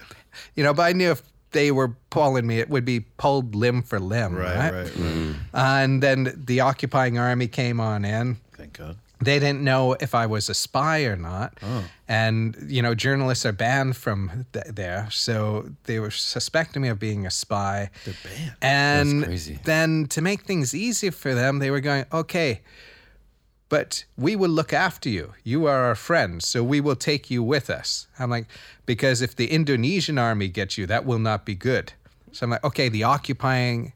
you know, but I knew if they were pulling me, it would be pulled limb for limb, Right, right? right, right. Mm-hmm. And then the occupying army came on in. Thank God. They didn't know if I was a spy or not. Oh. And, you know, journalists are banned from th- there. So they were suspecting me of being a spy. They're banned. And crazy. then to make things easier for them, they were going, okay, but we will look after you. You are our friend, so we will take you with us. I'm like, because if the Indonesian army gets you, that will not be good. So I'm like, okay, the occupying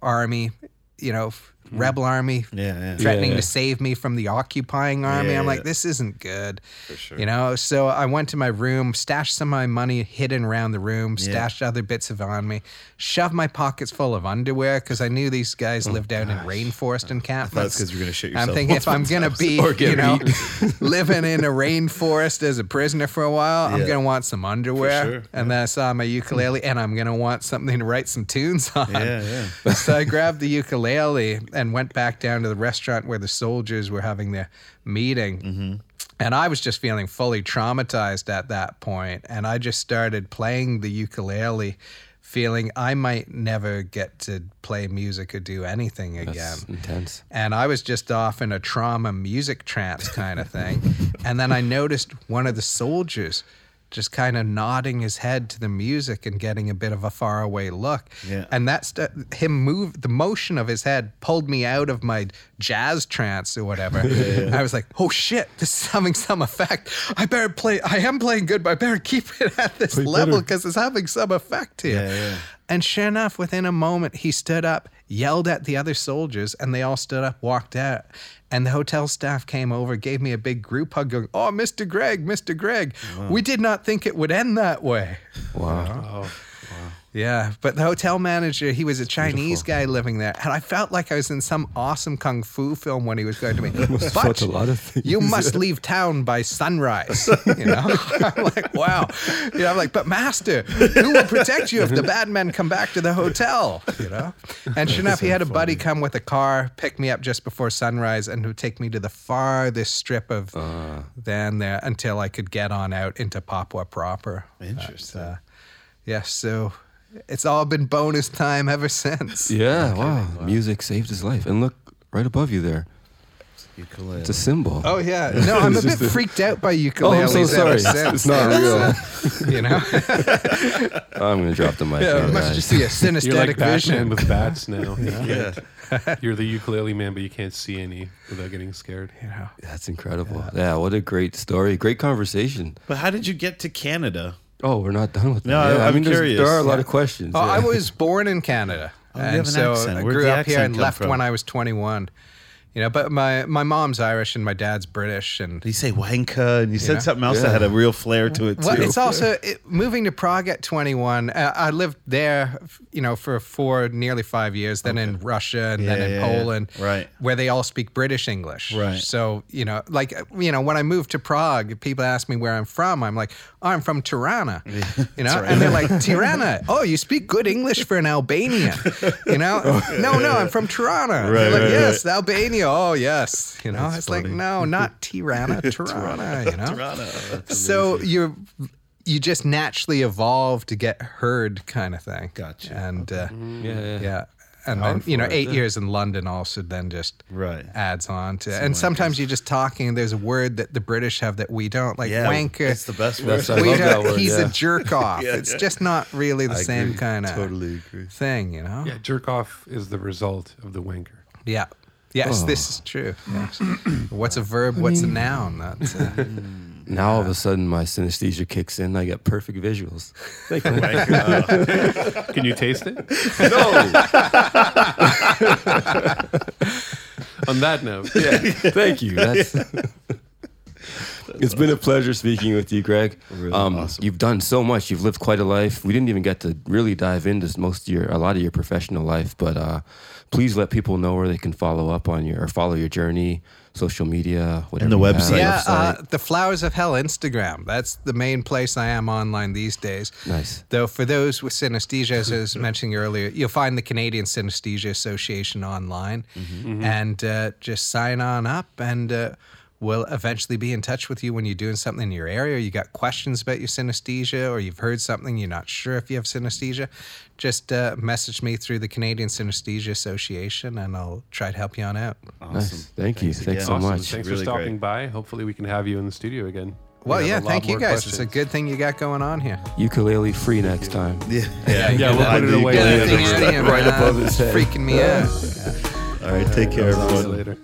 army, you know, f- Mm. rebel army Yeah, yeah. threatening Yeah. to save me from the occupying army. Yeah, I'm like, this isn't good. sure. You know, so I went to my room, stashed some of my money hidden around the room, stashed other bits of it on me, shoved my pockets full of underwear because I knew these guys oh, lived out in rainforest encampments. That's because you were gonna shit I'm yourself thinking if I'm gonna be, you know, living in a rainforest as a prisoner for a while, I'm gonna want some underwear. sure, And then I saw my ukulele, and I'm gonna want something to write some tunes on. Yeah, yeah. so I grabbed the ukulele and went back down to the restaurant where the soldiers were having their meeting. Mm-hmm. And I was just feeling fully traumatized at that point. And I just started playing the ukulele, feeling I might never get to play music or do anything again. That's intense. And I was just off in a trauma music trance kind of thing. and then I noticed one of the soldiers just kind of nodding his head to the music and getting a bit of a faraway look. Yeah. And that's him move the motion of his head pulled me out of my jazz trance or whatever. I was like, "Oh shit, this is having some effect. I better play I am playing good, but I better keep it at this level because it's having some effect here." Yeah, yeah. And sure enough, within a moment, he stood up, yelled at the other soldiers, and they all stood up, walked out. And the hotel staff came over, gave me a big group hug, going, Oh, Mr. Greg, Mr. Greg, we did not think it would end that way. Wow. Yeah, but the hotel manager, he was a Chinese guy living there, and I felt like I was in some awesome kung fu film when he was going to me. have But a lot of you must leave town by sunrise. You know, I'm like, wow. You know, I'm like, but master, who will protect you if the bad men come back to the hotel? You know, and sure enough, he had a buddy come with a car, pick me up just before sunrise, and would take me to the farthest strip of Uh. van there until I could get on out into Papua proper. Interesting. But, uh, yeah, so it's all been bonus time ever since. Yeah, wow. Music saved his life. And look right above you there. Ukulele. It's a symbol. Oh yeah, no, I'm a bit freaked out by ukuleles Oh, I'm so ever sorry. since. It's not real. real, you know. I'm going to drop the mic. yeah, now, it must guys. just be a You're like Batman vision. with bats now. Yeah. yeah. You're the ukulele man, but you can't see any without getting scared. You know. That's incredible. Yeah. what a great story. Great conversation. But how did you get to Canada? Oh, we're not done with that. No, yeah, I'm mean, curious. There are a lot Yeah. of questions. Oh, yeah. I was born in Canada, Oh, you and have an so accent. I Where'd grew up here and left from? when I was 21. You know, but my my mom's Irish and my dad's British, and You say wanka, and you said know? something else Yeah. that had a real flair to it too. Well, it's also it, moving to Prague at 21. Uh, I lived there, you know, for four, nearly five years. Then in Russia and then in yeah, yeah. Poland, Right. where they all speak British English. Right. So you know, like you know, when I moved to Prague, people ask me where I'm from. I'm like, oh, I'm from Tirana. You know, and they're like, Tirana. Oh, you speak good English for an Albanian. You know, no, no, I'm from Tirana. Right, They're like, right, yes, Albania. Oh, yes. You know, That's it's like, no, not Tirana, Tirana. You know. Toronto. That's So you're you just naturally evolve to get heard, kind of thing. Gotcha. And uh, yeah, yeah. yeah, and then you know, right eight there. years in London also then just Right. adds on to. So and like sometimes you're just talking, and there's a word that the British have that we don't, like yeah, wanker. It's the best word. That's- I we love don't, word, he's yeah. a jerk off. Yeah, it's yeah. just not really the I same kind of Totally agree. thing, you know. Yeah, jerk off is the result of the wanker. Yeah. Yes, Oh. this is true. Yes. What's a verb? What's a noun? That's, uh, Now all of a sudden my synesthesia kicks in. I get perfect visuals. Thank Like Can you taste it? No. On that note, yeah, thank you. That's, it's been a pleasure speaking with you, Greg. Really um, awesome. You've done so much. You've lived quite a life. We didn't even get to really dive into most of your, a lot of your professional life, but uh, please let people know where they can follow up on your or follow your journey, social media, whatever. the website. yeah, website. uh, the Flowers of Hell Instagram. That's the main place I am online these days. Nice. Though for those with synesthesia, as I was mentioning earlier, you'll find the Canadian Synesthesia Association online, Mm-hmm. and uh, just sign on up. And uh, we'll eventually be in touch with you when you're doing something in your area, or you got questions about your synesthesia, or you've heard something you're not sure if you have synesthesia. Just uh, message me through the Canadian Synesthesia Association, and I'll try to help you on out. Awesome. Nice. Thank you. Thanks so Awesome. much. Thanks Really for stopping great. by. Hopefully, we can have you in the studio again. Well, have yeah, thank you more guys. It's a good thing you got going on here. Ukulele free next time. Yeah, Yeah, yeah. we'll put it away Get later. that thing out of here, Right above his head. Freaking me out. All right, take care, See you everyone. later.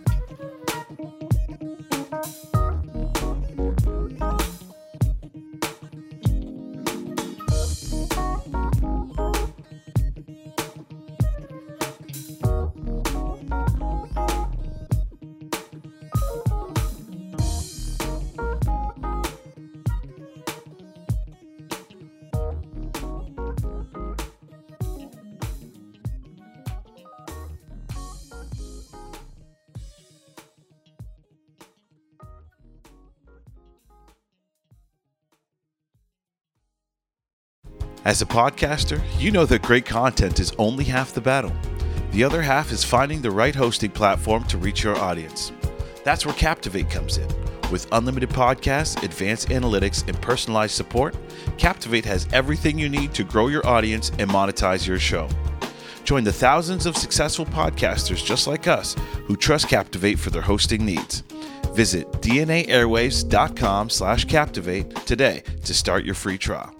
As a podcaster, you know that great content is only half the battle. The other half is finding the right hosting platform to reach your audience. That's where Captivate comes in. With unlimited podcasts, advanced analytics, and personalized support, Captivate has everything you need to grow your audience and monetize your show. Join the thousands of successful podcasters just like us who trust Captivate for their hosting needs. Visit dnaairwaves.com slash captivate today to start your free trial.